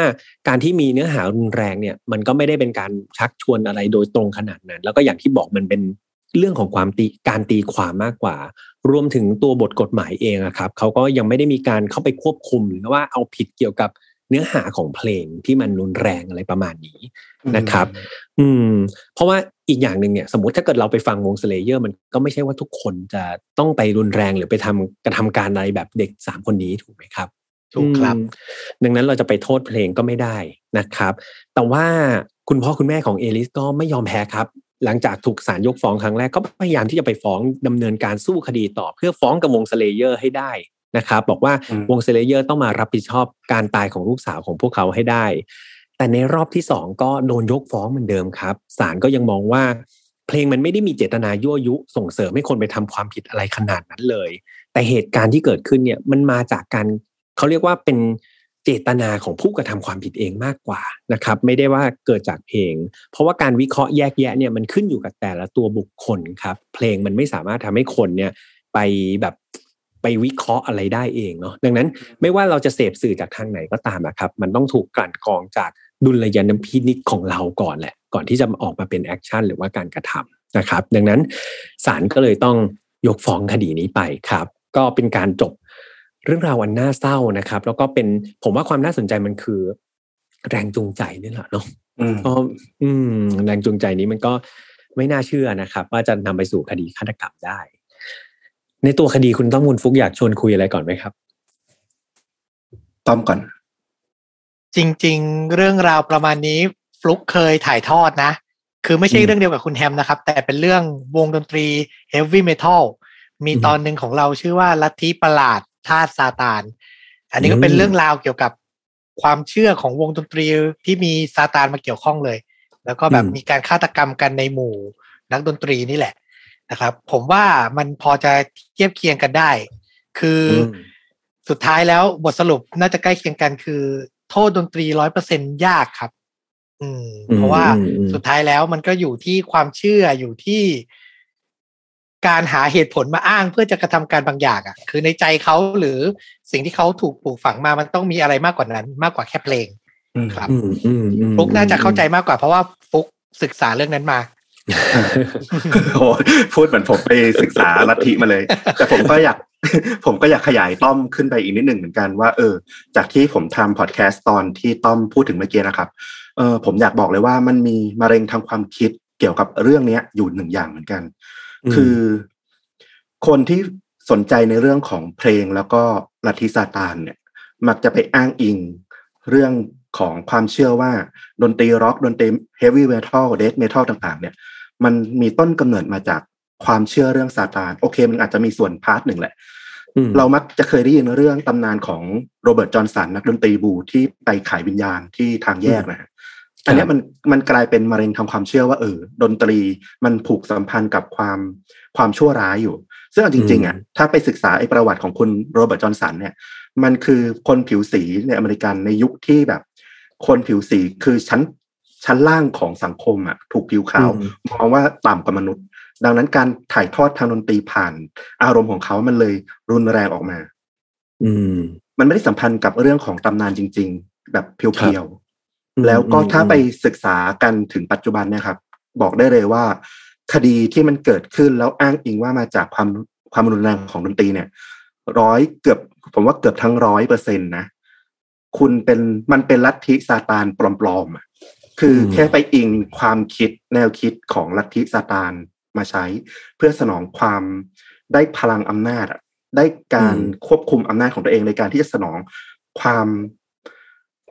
การที่มีเนื้อหารุนแรงเนี่ย มันก็ไม่ได้เป็นการชักชวนอะไรโดยตรงขนาดนั้น แล้วก็อย่างที่บอกมันเป็นเรื่องของความตีการตีความมากกว่า รวมถึงตัวบทกฎหมายเองครับเขาก็ยังไม่ได้มีการเข้าไปควบคุมหรือว่าเอาผิดเกี่ยวกับ เนื้อหาของเพลงที่มันรุนแรงอะไรประมาณนี้นะครับ อืม เพราะว่าอีกอย่างหนึ่งเนี่ย สมมติถ้าเกิดเราไปฟังวง Slayer มันก็ไม่ใช่ว่าทุกคนจะต้องไปรุนแรงหรือไปทำกระทำการอะไรแบบเด็กสามคนนี้ถูกไหมครับถูกครับ ดังนั้นเราจะไปโทษเพลงก็ไม่ได้นะครับ แต่ว่าคุณพ่อคุณแม่ของเอลิสก็ไม่ยอมแพ้ครับ หลังจากถูกศาลยกฟ้องครั้งแรกก็พยายามที่จะไปฟ้องดำเนินการสู้คดีต่อเพื่อฟ้องกับวง Slayer ให้ได้ นะครับบอกว่าวง Slayer ต้องมารับผิดชอบการตายของลูกสาวของพวกเขาให้ได้ แต่ในรอบที่สองก็โดนยกฟ้องเหมือนเดิมครับศาลก็ยังมองว่าเพลงมันไม่ได้มีเจตนายั่วยุส่งเสริมให้คนไปทำความผิดอะไรขนาดนั้นเลย แต่เหตุการณ์ที่เกิดขึ้นเนี่ยมันมาจากการเขาเรียกว่าเป็นเจตนาของผู้กระทำความผิดเองมากกว่านะครับ ไม่ได้ว่าเกิดจากเพลง เพราะว่าการวิเคราะห์แยกแยะเนี่ยมันขึ้นอยู่กับแต่ละตัวบุคคลครับ เพลงมันไม่สามารถทำให้คนเนี่ยไปแบบ ไปวิเคราะห์อะไรได้เองเนาะดังนั้นไม่ว่าเราจะเสพสื่อจากทางไหนก็ตามนะครับ มันต้องถูกกลั่นกรองจากดุลยพินิจของเราก่อนแหละ ก่อนที่จะออกมาเป็น action หรือว่าการกระทำนะครับ ดังนั้นศาลก็เลยต้องยกฟ้องคดีนี้ไปครับ ก็เป็นการจบเรื่องราวอันน่าเศร้านะครับ แล้วก็เป็นผมว่าความน่าสนใจมันคือ แรงจูงใจนี่แหละเนาะก็อืมแรงจูงใจนี้มันก็ไม่น่าเชื่อนะครับ ว่าจะนำไปสู่คดีฆาตกรรมได้ ในตัวคดีคุณต้องมุนฟุกอยากชวนคุยอะไรก่อนไหมครับต้อมก่อน จริง ๆ เรื่องราวประมาณนี้ฟลุกเคยถ่ายทอดนะ คือไม่ใช่เรื่องเดียวกับคุณแฮมนะครับ แต่เป็นเรื่องวงดนตรีเฮฟวี่เมทัลมีตอนหนึ่งของเราชื่อว่าลัทธิประหลาดธาตุซาตาน อันนี้ก็เป็นเรื่องราวเกี่ยวกับความเชื่อของวงดนตรีที่มีซาตานมาเกี่ยวข้องเลย แล้วก็แบบมีการฆาตกรรมกันในหมู่นักดนตรีนี่แหละ นะครับ ผมว่ามันพอจะเทียบเคียงกันได้ คือสุดท้ายแล้วบทสรุปน่าจะใกล้เคียงกันคือ โทษดนตรีร้อยเปอร์เซ็นยากครับ อืม เพราะว่าสุดท้ายแล้วมันก็อยู่ที่ความเชื่ออยู่ที่การหาเหตุผลมาอ้างเพื่อจะกระทำการบางอย่างอะ คือในใจเขาหรือสิ่งที่เขาถูกปลูกฝังมามันต้องมีอะไรมากกว่านั้น มากกว่าแค่เพลงครับฟุกน่าจะเข้าใจมากกว่าเพราะว่าฟุกศึกษาเรื่องนั้นมา โอ้พูดเหมือนผมไปศึกษาลัทธิมาเลย แต่ผมก็อยาก ผมก็อยากขยายต้อมขึ้นไปอีกนิดหนึ่งเหมือนกันว่าเออ จากที่ผมทำพอดแคสต์ตอนที่ต้อมพูดถึงเมื่อกี้นะครับ เออผมอยากบอกเลยว่ามันมีมะเร็งทางความคิดเกี่ยวกับเรื่องเนี้ยอยู่หนึ่งอย่างเหมือนกัน คือ คนที่สนใจในเรื่องของเพลงแล้วก็ลัทธิซาตานเนี่ย มักจะไปอ้างอิงเรื่องของความเชื่อว่าดนตรีร็อกดนตรีเฮฟวี่เมทัลเดสเมทัลต่าง ๆ เนี่ย มันมีต้นกำเนิดมาจากความเชื่อเรื่องซาตาน โอเค มันอาจจะมีส่วน part หนึ่งแหละ เรามักจะเคยได้ยินเรื่องตำนานของ Robert Johnson นักดนตรีบูที่ไปขายวิญญาณที่ทางแยกนะอันนี้มันมันกลายเป็นมะเร็งทางความเชื่อว่าเออดนตรีมันผูกสัมพันธ์กับความความชั่วร้ายอยู่ ซึ่งจริงๆอะถ้าไปศึกษาไอ้ประวัติของคุณ Robert Johnson เนี่ย มันคือคนผิวสีในอเมริกันในยุคที่แบบ คนผิวสีคือชั้น ชั้นล่างของสังคมอะถูกผิวขาวมองว่าต่ำกว่ามนุษย์ ดังนั้นการถ่ายทอดทางดนตรีผ่าน อารมณ์ของเขามันเลยรุนแรงออกมา อืม มันไม่ได้สัมพันธ์กับเรื่องของตำนานจริง ๆ แบบเพียวๆแล้วก็ถ้าไปศึกษากันถึงปัจจุบันเนี่ยครับ บอกได้เลยว่า คดีที่มันเกิดขึ้นแล้วอ้างอิงว่ามาจากความความรุนแรงของดนตรีเนี่ย ร้อยเกือบ ผมว่าเกือบทั้งร้อยเปอร์เซ็นต์นะคุณเป็นมันเป็นลัทธิซาตานปลอมๆอะ คือแค่ไปอิงความคิดแนวคิดของลัทธิซาตานมาใช้ เพื่อสนองความได้พลังอำนาจอะได้การควบคุมอำนาจของตัวเองในการที่จะสนองความ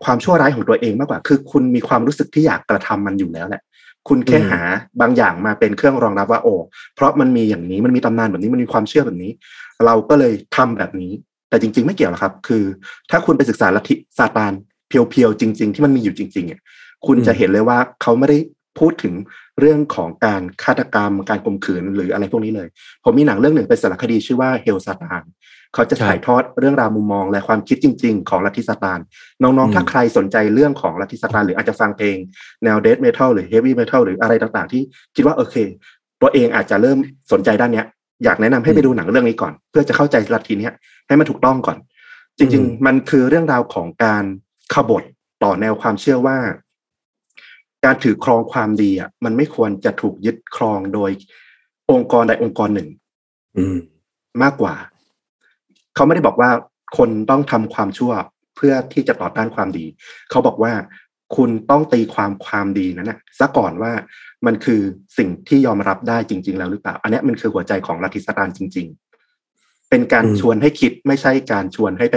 ความชั่วร้ายของตัวเองมากกว่า คือคุณมีความรู้สึกที่อยากกระทำมันอยู่แล้วแหละ คุณแค่หาบางอย่างมาเป็นเครื่องรองรับว่าโอ้เพราะมันมีอย่างนี้มันมีตำนานแบบนี้มันมีความเชื่อแบบนี้ เราก็เลยทำแบบนี้ แต่จริง ๆ ไม่เกี่ยวหรอกครับ คือ ถ้าคุณไปศึกษาลัทธิซาตานเพียวๆจริง ๆ ที่มันมีอยู่จริงๆอะ คุณจะเห็นเลยว่าเขาไม่ได้พูดถึงเรื่องของการฆาตกรรม การข่มขืนหรืออะไรพวกนี้เลย ผมมีหนังเรื่องหนึ่งเป็นสารคดีชื่อว่าเฮลซาตานเขาจะถ่ายทอดเรื่องราวมุมมองและความคิดจริง ๆ ของลัทธิซาตาน น้องๆ ถ้าใครสนใจเรื่องของลัทธิซาตาน หรืออาจจะฟังเพลงแนวเดธเมทัลหรือเฮฟวี่เมทัลหรืออะไรต่างๆ ที่คิดว่าโอเค ตัวเองอาจจะเริ่มสนใจด้านเนี้ย อยากแนะนำให้ไปดูหนังเรื่องนี้ก่อน เพื่อจะเข้าใจลัทธินี้ให้มันถูกต้องก่อน จริง ๆ มันคือเรื่องราวของการขบฏต่อแนวความเชื่อว่า การถือครองความดีอะมันไม่ควรจะถูกยึดครองโดยองค์กรใดองค์กรหนึ่งมากกว่า เขาไม่ได้บอกว่าคนต้องทำความชั่วเพื่อที่จะต่อต้านความดี เขาบอกว่าคุณต้องตีความความดีนั้นนะซะก่อนว่ามันคือสิ่งที่ยอมรับได้จริง ๆ แล้วหรือเปล่า อันนี้มันคือหัวใจของลัทธิสตานจริง ๆ เป็นการชวนให้คิดไม่ใช่การชวนให้ไป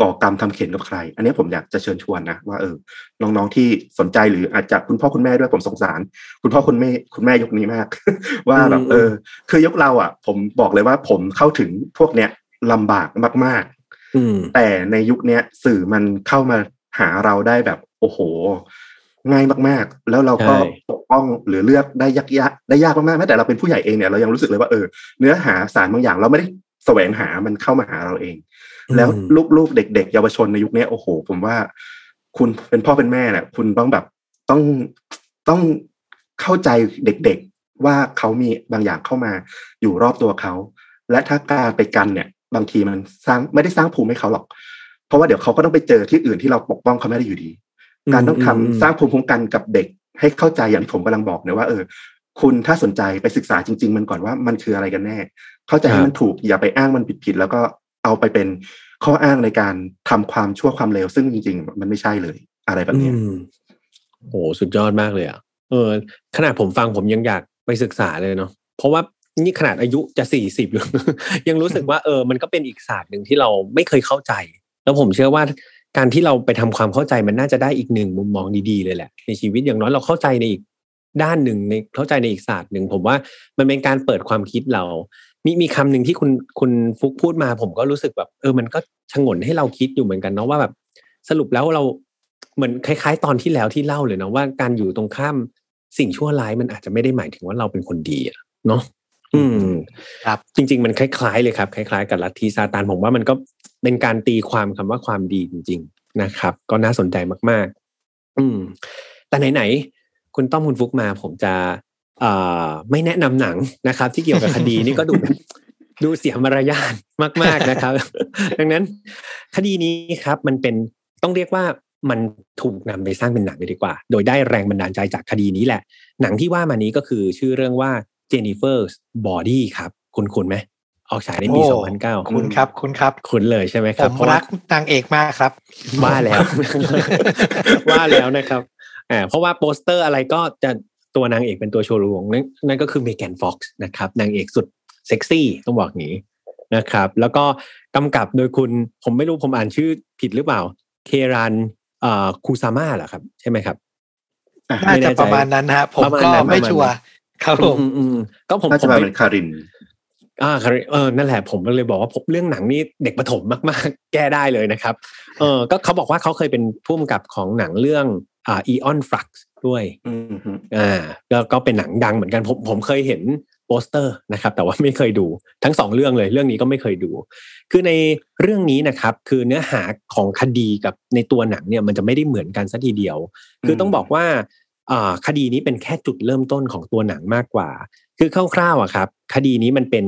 ก่อกรรมทำเข็นกับใคร อันนี้ผมอยากจะเชิญชวนนะว่าเออน้องๆที่สนใจหรืออาจจะคุณพ่อคุณแม่ด้วยผมสงสาร คุณพ่อคุณแม่คุณแม่ยกนี้มาก ว่าแบบเออ คือยกเราอะ ผมบอกเลยว่าผมเข้าถึงพวกเนี้ยลำบากมากๆแต่ในยุคนี้สื่อมันเข้ามาหาเราได้แบบโอ้โห ง่ายมากๆ แล้วเราก็ปกป้องหรือเลือกได้ยากยากได้ยากมากๆแม้แต่เราเป็นผู้ใหญ่เองเนี่ยเรายังรู้สึกเลยว่าเออเนื้อหาสารบางอย่างเราไม่ได้แสวงหามันเข้ามาหาเราเอง แล้วลูกๆเด็ก ๆ เยาวชนในยุคนี้โอ้โห ผมว่า คุณเป็นพ่อเป็นแม่เนี่ยคุณต้องแบบต้องต้องเข้าใจเด็ก ๆ ว่าเขามีบางอย่างเข้ามาอยู่รอบตัวเขา และถ้าการไปกันเนี่ย บางทีมันสร้างไม่ได้สร้างภูมิให้เขาหรอก เพราะว่าเดี๋ยวเขาก็ต้องไปเจอที่อื่นที่เราปกป้องเขาไม่ได้อยู่ดี การต้องทำสร้างภูมิคุ้มกันกับเด็ก ให้เข้าใจอย่างที่ผมกำลังบอกเนี่ยว่าเออคุณถ้าสนใจไปศึกษาจริง ๆ มันก่อนว่ามันคืออะไรกันแน่ เข้าใจให้มันถูกอย่าไปอ้างมันผิดๆแล้วก็ เอาไปเป็นข้ออ้างในการทำความชั่วความเลวซึ่งจริง ๆ มันไม่ใช่เลยอะไรแบบนี้โอ้สุดยอดมากเลยอะเออ ขนาดผมฟังผมยังอยากไปศึกษาเลยเนาะเพราะว่านี่ขนาดอายุจะสี่สิบยังรู้สึกว่าเออ มันก็เป็นอีกศาสตร์หนึ่งที่เราไม่เคยเข้าใจ แล้วผมเชื่อว่าการที่เราไปทำความเข้าใจมันน่าจะได้อีกหนึ่งมุมมองดีๆเลยแหละ ในชีวิตอย่างน้อยเราเข้าใจในอีกด้านหนึ่งในเข้าใจในอีกศาสตร์หนึ่งผมว่ามันเป็นการเปิดความคิดเรา มีมีคำหนึ่งที่คุณคุณฟุกพูดมา ผมก็รู้สึกแบบ เออมันก็ชงนให้เราคิดอยู่เหมือนกันเนาะว่าแบบ สรุปแล้วเราเหมือนคล้าย ๆ ตอนที่แล้วที่เล่าเลยนะว่าการอยู่ตรงข้ามสิ่งชั่วร้ายมันอาจจะไม่ได้หมายถึงว่าเราเป็นคนดีเนาะอืม ครับ จริง ๆ มันคล้ายๆเลยครับ คล้าย ๆ กับลัทธิซาตานผมว่ามันก็เป็นการตีความคำว่าความดีจริง ๆ นะครับ ก็น่าสนใจมาก ๆ อืม แต่ไหนๆคุณต้อมคุณฟุกมา ผมจะเอ่อ ไม่แนะนำหนังนะครับ ที่เกี่ยวกับคดีนี่ก็ดูดูเสียมารยาทมาก ๆนะครับ ดังนั้น คดีนี้ครับ มันเป็นต้องเรียกว่ามันถูกนำไปสร้างเป็นหนังเลยดีกว่า โดยได้แรงบันดาลใจจากคดีนี้แหละ หนังที่ว่ามานี้ก็คือชื่อเรื่องว่า Jennifer's Body ครับ คุณคุ้นไหมออกฉายในปี 2009 คุ้นครับ คุ้นครับ คุ้นเลยใช่ไหมครับผมรักนางเอกมากครับ ว่าแล้ว ว่าแล้วนะครับอ่าเพราะว่าโปสเตอร์อะไรก็จะ ตัวนางเอกเป็นตัวโชว์รวงนั่นนั่นก็คือเมแกนฟ็อกซ์นะครับนางเอกสุดเซ็กซี่ต้องบอกงี้นะครับ แล้วก็กำกับโดยคุณผมไม่รู้ผมอ่านชื่อผิดหรือเปล่า เครันอ่าคูซาม่าเหรอครับ ใช่ไหมครับน่าจะประมาณนั้นฮะผมก็ไม่ชัวร์ครับผมก็ผมน่าจะเป็นคารินอ่าคารินเออนั่นแหละผมก็เลยบอกว่าผมเรื่องหนังนี่เด็กประถมมากๆ แก้ได้เลยนะครับ เออก็เขาบอกว่าเขาเคยเป็นผู้กำกับของหนังเรื่องอ่าอีออนฟลักซ์ ด้วยอ่าแล้วก็เป็นหนังดังเหมือนกันผมผมเคยเห็นโปสเตอร์นะครับ แต่ว่าไม่เคยดูทั้งสองเรื่องเลย เรื่องนี้ก็ไม่เคยดู คือในเรื่องนี้นะครับ คือเนื้อหาของคดีกับในตัวหนังเนี่ยมันจะไม่ได้เหมือนกันสัทีเดียว คือต้องบอกว่าคดีนี้เป็นแค่จุดเริ่มต้นของตัวหนังมากกว่า คือคร่าวๆอะครับ คดีนี้มันเป็น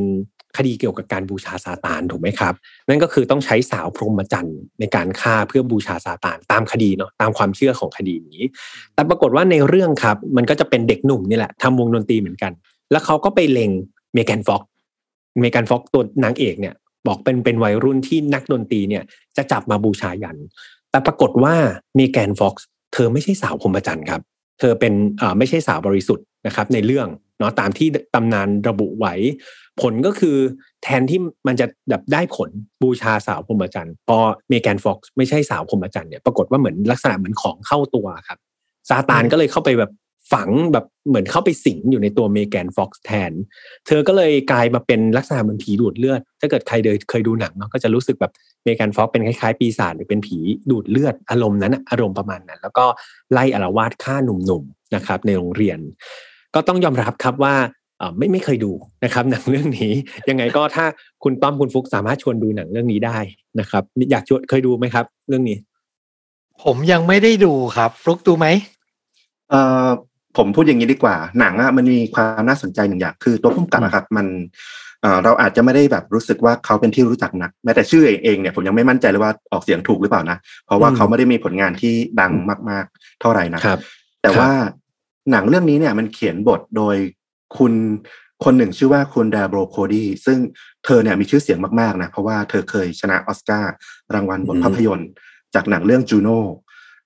คดีเกี่ยวกับการบูชาซาตานถูกไหมครับ นั่นก็คือต้องใช้สาวพรหมจรรย์ในการฆ่าเพื่อบูชาซาตานตามคดีเนาะตามความเชื่อของคดีนี้ แต่ปรากฏว่าในเรื่องครับ มันก็จะเป็นเด็กหนุ่มนี่แหละทำวงดนตรีเหมือนกัน แล้วเขาก็ไปเล็งเมแกนฟ็อกเมแกนฟ็อกตัวนางเอกเนี่ยบอกเป็นเป็นวัยรุ่นที่นักดนตรีเนี่ยจะจับมาบูชายัน แต่ปรากฏว่าเมแกนฟ็อกซ์เธอไม่ใช่สาวพรหมจรรย์ครับ เธอเป็นอ่าไม่ใช่สาวบริสุทธิ์นะครับในเรื่อง เนาะตามที่ตำนานระบุไว้ ผลก็คือแทนที่มันจะแบบได้ผลบูชาสาวพรหมจรรย์พอเมแกนฟ็อกซ์ไม่ใช่สาวพรหมจรรย์เนี่ยปรากฏว่าเหมือนลักษณะเหมือนของเข้าตัวครับซาตานก็เลยเข้าไปแบบฝังแบบเหมือนเข้าไปสิงอยู่ในตัวเมแกนฟ็อกซ์แทน เธอก็เลยกลายมาเป็นลักษณะเหมือนผีดูดเลือด ถ้าเกิดใครเดยเคยดูหนังเนาะก็จะรู้สึกแบบเมแกนฟ็อกซ์เป็นคล้ายๆปีศาจหรือเป็นผีดูดเลือด อารมณ์นั้นอะอารมณ์ประมาณนั้น แล้วก็ไล่อารวาสฆ่าหนุ่มๆนะครับในโรงเรียน ก็ต้องยอมรับครับว่าเอ่อไม่ไม่เคยดูนะครับหนังเรื่องนี้ ยังไงก็ถ้าคุณต้อมคุณฟุกสามารถชวนดูหนังเรื่องนี้ได้นะครับ อยากชวนเคยดูไหมครับ เรื่องนี้ ผมยังไม่ได้ดูครับฟลุกดูไหมเอ่อผมพูดอย่างนี้ดีกว่า หนังอะมันมีความน่าสนใจหนึ่งอย่างคือตัวพุ่มกับอะครับ มันเอ่อเราอาจจะไม่ได้แบบรู้สึกว่าเขาเป็นที่รู้จักนักแม้แต่ชื่อเองเนี่ยผมยังไม่มั่นใจเลยว่าออกเสียงถูกหรือเปล่านะ เพราะว่าอืมเขาไม่ได้มีผลงานที่ดังมาก ๆ เท่าไหร่นะครับ แต่ครับว่า หนังเรื่องนี้เนี่ยมันเขียนบทโดยคุณคนหนึ่งชื่อว่าคุณ Diablo Cody ซึ่งเธอเนี่ยมีชื่อเสียงมากๆนะเพราะว่าเธอเคยชนะออสการ์รางวัลบทภาพยนตร์ จากหนังเรื่อง Juno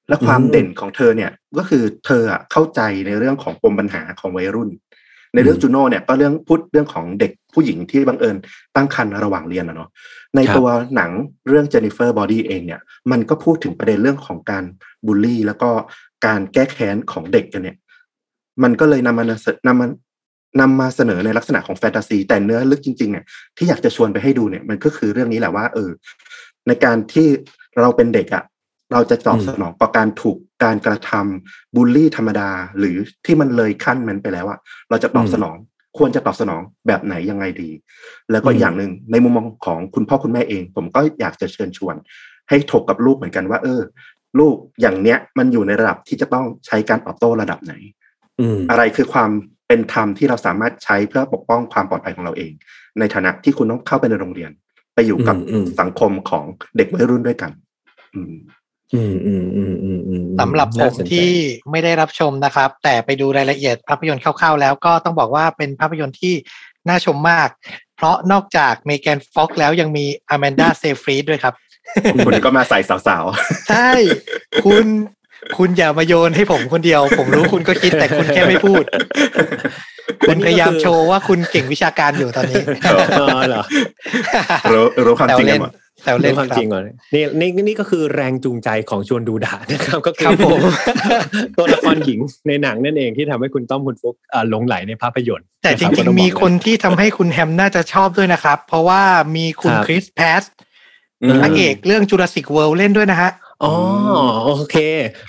และความเด่นของเธอเนี่ยก็คือเธออะเข้าใจในเรื่องของปมปัญหาของวัยรุ่น ในเรื่อง Juno เนี่ยก็เรื่องพูดเรื่องของเด็กผู้หญิงที่บังเอิญตั้งครรภ์ระหว่างเรียนนะเนาะในตัวหนังเรื่อง Jennifer's Body เองเนี่ยมันก็พูดถึงประเด็นเรื่องของการบูลลี่ แล้วก็การแก้แค้นของเด็กกันเนี่ย มันก็เลยนำมานำมานำมาเสนอในลักษณะของแฟนตาซี แต่เนื้อลึกจริง ๆ เนี่ยที่อยากจะชวนไปให้ดูเนี่ย มันก็คือเรื่องนี้แหละว่า เออ ในการที่เราเป็นเด็กอะเราจะตอบสนองต่อการถูกการกระทำบูลลี่ธรรมดา หรือที่มันเลยขั้นมันไปแล้วอะเราจะตอบสนองควรจะตอบสนองแบบไหนยังไงดี แล้วก็อืมอย่างหนึ่งในมุมมองของคุณพ่อคุณแม่เอง ผมก็อยากจะเชิญชวน ให้ถกกับลูกเหมือนกันว่า เออ ลูกอย่างเนี้ยมันอยู่ในระดับที่จะต้องใช้การตอบโต้ระดับไหน อืมอะไรคือความเป็นธรรมที่เราสามารถใช้เพื่อปกป้องความปลอดภัยของเราเอง ในฐานะที่คุณต้องเข้าไปในโรงเรียน ไปอยู่กับอืมอืมสังคมของเด็กวัยรุ่นด้วยกัน อืมอืมอืมอืมอืมอืมสำหรับผน่ามสนใจที่ไม่ได้รับชมนะครับ แต่ไปดูรายละเอียดภาพยนตร์คร่าวๆแล้วก็ต้องบอกว่าเป็นภาพยนตร์ที่น่าชมมาก เพราะนอกจากเมแกนฟ็อกแล้วยังมีอแมนดาเซฟรีดด้วยครับคุณก็มาใส่สาวใช่ คุณ คุณอย่ามาโยนให้ผมคนเดียว ผมรู้คุณก็คิดแต่คุณแค่ไม่พูด คุณพยายามโชว์ว่าคุณเก่งวิชาการอยู่ตอนนี้เออเหรอๆรู้รู้ความแซวจริงกัเล่นนหมดแซวเล่เล่นนความครัจบริงก่อนนี่นี่นี่ก็คือแรงจูงใจของชวนดูด่านะครับ ก็คืครัอบผมตัวละครหญิงในหนังนั่นเองที่ทำให้คุณต้อมคุณฟุกอ่าหลงไหลในภาพยนตร์ แต่จนะคบริงก็อๆมีบอกเลยคนที่ทำให้คุณแฮมน่าจะชอบด้วยนะครับ เพราะว่ามีคุณครับคริสแพสอืมพระเอกเรื่องจูราสสิกเวิลด์เล่นด้วยนะฮะ อ๋อโอเค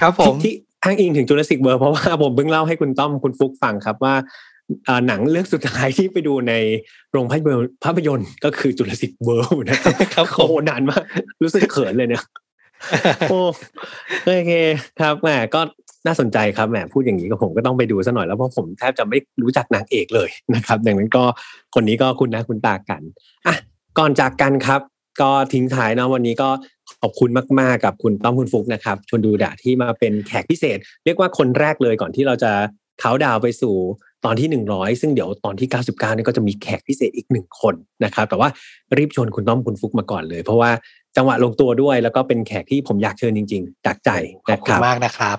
ครับผมที่ที่อ้างอิงถึงจูราสสิกเวิร์เพราะว่าผมเพิ่งเล่าให้คุณต้อมคุณฟุกฟังครับว่าอ่าหนังเรื่องสุดท้ายที่ไปดูในโรงภาพยนตร์ภาพยนตร์ก็คือจูราสสิกเวิร์นะครับครับผมโอ้โหนานมาก รู้สึกเขินเลยเนี่ยโอ้โอเคครับแหมก็น่าสนใจครับแหมพูดอย่างนี้ก็ผมก็ต้องไปดูซะหน่อยแล้วเพราะผมแทบจะไม่รู้จักนางเอกเลยนะครับดังนั้นก็คนนี้ก็คุณนะคุณตากันอะก่อนจากกันครับ ก็ทิ้งท้ายนะวันนี้ก็ ขอบคุณมาก ๆ กับคุณต้อมคุณฟุกนะครับชวนดูดะที่มาเป็นแขกพิเศษ เรียกว่าคนแรกเลยก่อนที่เราจะเขาดาวน์ไปสู่ตอนที่ 100 ซึ่งเดี๋ยวตอนที่ 99นี่ก็จะมีแขกพิเศษอีกหนึ่งคนนะครับ แต่ว่ารีบชวนคุณต้อมคุณฟุกมาก่อนเลย เพราะว่าจังหวะลงตัวด้วย แล้วก็เป็นแขกที่ผมอยากเชิญจริง ๆ จากใจขอบนะคุคณรับมากนะครับ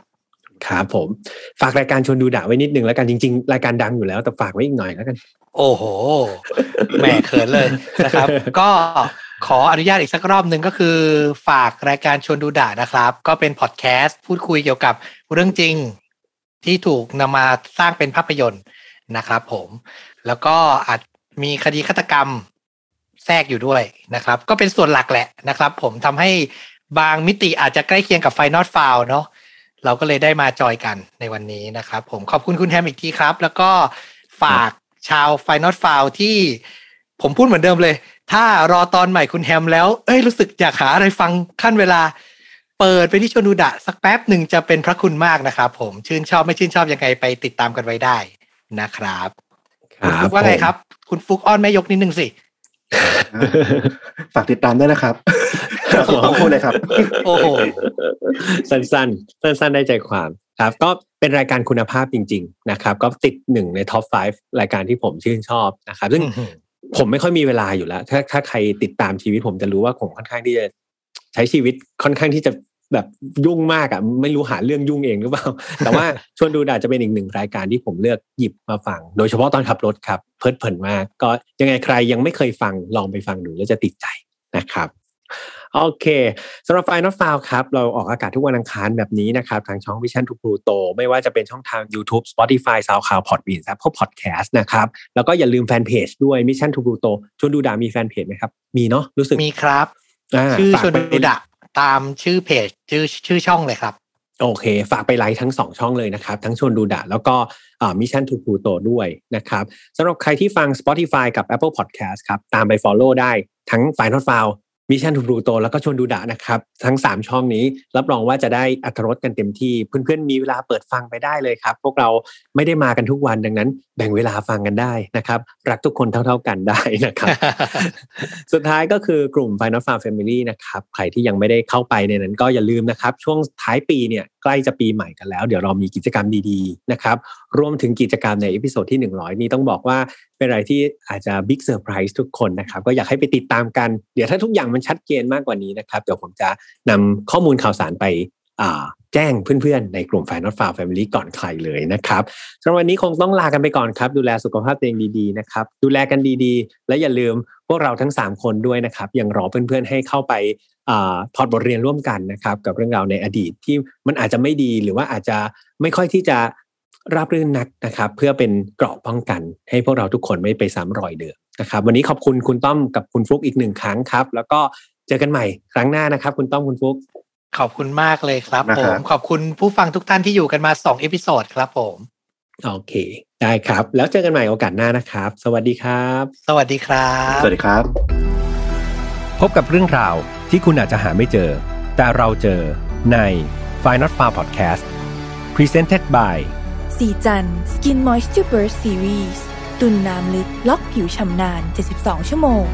ครับผมฝากรายการชวนดูดะไว้นิดนึงแล้วกันจริง ๆ รายการดังอยู่แล้วแต่ฝากไว้อีกหน่อยแล้วกัน โอ้โหแหม่เขินเลยนะครับ ก็ ขออนุญาตอีกสักรอบหนึ่งก็คือฝากรายการชวนดูด่านะครับ ก็เป็นพอดแคสต์พูดคุยเกี่ยวกับเรื่องจริงที่ถูกนำมาสร้างเป็นภาพยนตร์นะครับผม แล้วก็อาจมีคดีฆาตกรรมแทรกอยู่ด้วยนะครับ ก็เป็นส่วนหลักแหละนะครับ ผมทำให้บางมิติอาจจะใกล้เคียงกับ File Not Found เนาะเราก็เลยได้มา join กันในวันนี้นะครับ ผมขอบคุณคุณแฮมอีกทีครับ แล้วก็ฝากชาว File Not Found ที่ผมพูดเหมือนเดิมเลย ถ้ารอตอนใหม่คุณแฮมแล้ว เอ้ยรู้สึกอยากหาอะไรฟังคั่นเวลา เปิดไปที่ชวนดูดะ สักแป๊บหนึ่งจะเป็นพระคุณมากนะครับผมชื่นชอบไม่ชื่นชอบยังไงไปติดตามกันไว้ได้นะครับคุณฟุกว่าไงครับ คุณฟุกอ้อนแม่ยกนิดนึงสิฝากติดตามด้วยนะครับต้องพูดเลยครับ โอ้โหสั้นๆ สั้นๆ ได้ใจความครับ ก็เป็นรายการคุณภาพจริง ๆ นะครับ ก็ติดหนึ่งในท็อป 5 รายการที่ผมชื่นชอบนะครับ ซึ่ง ผมไม่ค่อยมีเวลาอยู่แล้ว ถ้าถ้าใครติดตามชีวิตผมจะรู้ว่าผมค่อนข้างที่จะใช้ชีวิตค่อนข้างที่จะแบบยุ่งมากอะ่ะไม่รู้หาเรื่องยุ่งเองหรือเปล่า แต่ว่าชวนดูดาจะเป็นอีกหนึ่งรายการที่ผมเลือกหยิบมาฟัง โดยเฉพาะตอนขับรถครับ เพลิดเพลินมาก ก็ยังไงใครยังไม่เคยฟังลองไปฟังดูแล้วจะติดใจนะครับ โอเคสำหรับไฟนอลฟาวครับ เราออกอากาศทุกวันอังคารแบบนี้นะครับ ทางช่อง Vision to Pluto ไม่ว่าจะเป็นช่องทาง YouTube Spotify SoundCloud Podbean ครับพวก Podcast นะครับ แล้วก็อย่าลืมแฟนเพจด้วย Mission to Pluto ชวนดูดามีแฟนเพจไหมครับ มีเนาะรู้สึกมีครับชื่อชวนดูดะตามชื่อเพจชื่อชื่อช่องเลยครับโอเค ฝากไปไลค์ทั้งสองช่องเลยนะครับ ทั้งชวนดูดะแล้วก็ Mission to Pluto ด้วยนะครับสำหรับใครที่ฟัง Spotify กับ Apple Podcast ครับ ตามไป follow ได้ทั้ง File Not Found Mission to Pluto แล้วก็ชวนดูดะนะครับ ทั้ง 3 ช่องนี้ รับรองว่าจะได้อรรถรสกันเต็มที่ เพื่อนๆมีเวลาเปิดฟังไปได้เลยครับ พวกเราไม่ได้มากันทุกวันดังนั้น แบ่งเวลาฟังกันได้นะครับ รักทุกคนเท่า ๆกันได้นะครับ สุดท้ายก็คือกลุ่ม File Not Found Family นะครับใครที่ยังไม่ได้เข้าไปในนั้นก็อย่าลืมนะครับ ช่วงท้ายปีเนี่ยใกล้จะปีใหม่กันแล้ว เดี๋ยวเรามีกิจกรรมดีๆนะครับรวมถึงกิจกรรมใน episode ที่ 100 นี้ต้องบอกว่า เป็นอะไรที่อาจจะ big surprise ทุกคนนะครับ ก็อยากให้ไปติดตามกัน เดี๋ยวถ้าทุกอย่างมันชัดเจนมากกว่านี้นะครับ เดี๋ยวผมจะนำข้อมูลข่าวสารไปแจ้งเพื่อนๆ ในกลุ่ม File Not Found Family ก่อนใครเลยนะครับสำหรับวันนี้คงต้องลากันไปก่อนครับ ดูแลสุขภาพตัวเองดีๆนะครับ ดูแลกันดีๆ และอย่าลืมพวกเราทั้ง 3 คนด้วยนะครับ ยังรอเพื่อนๆให้เข้าไปถอดบทเรียนร่วมกันนะครับ กับเรื่องราวในอดีตที่มันอาจจะไม่ดีหรือว่าอาจจะไม่ค่อยที่จะ ราบรื่นนักนะครับ เพื่อเป็นเกราะป้องกัน ให้พวกเราทุกคนไม่ไปซ้ำรอยเดิมนะครับ วันนี้ขอบคุณคุณต้อมกับคุณฟลุกอีกหนึ่งครั้งครับ แล้วก็เจอกันใหม่ครั้งหน้านะครับ คุณต้อมคุณฟลุกขอบคุณมากเลยครับผม ขอบคุณผู้ฟังทุกท่านที่อยู่กันมาสอง episode ครับผม โอเค ได้ครับ แล้วเจอกันใหม่โอกาสหน้านะครับ สวัสดีครับ สวัสดีครับ สวัสดีครับ พบกับเรื่องราวที่คุณอาจจะหาไม่เจอ แต่เราเจอใน f i n a l f a r Podcast Presented by ศรีจันทร์ Skin Moisture Burst Series ตุนน้ำลึกล็อกผิวฉ่ำนาน 72 ชั่วโมง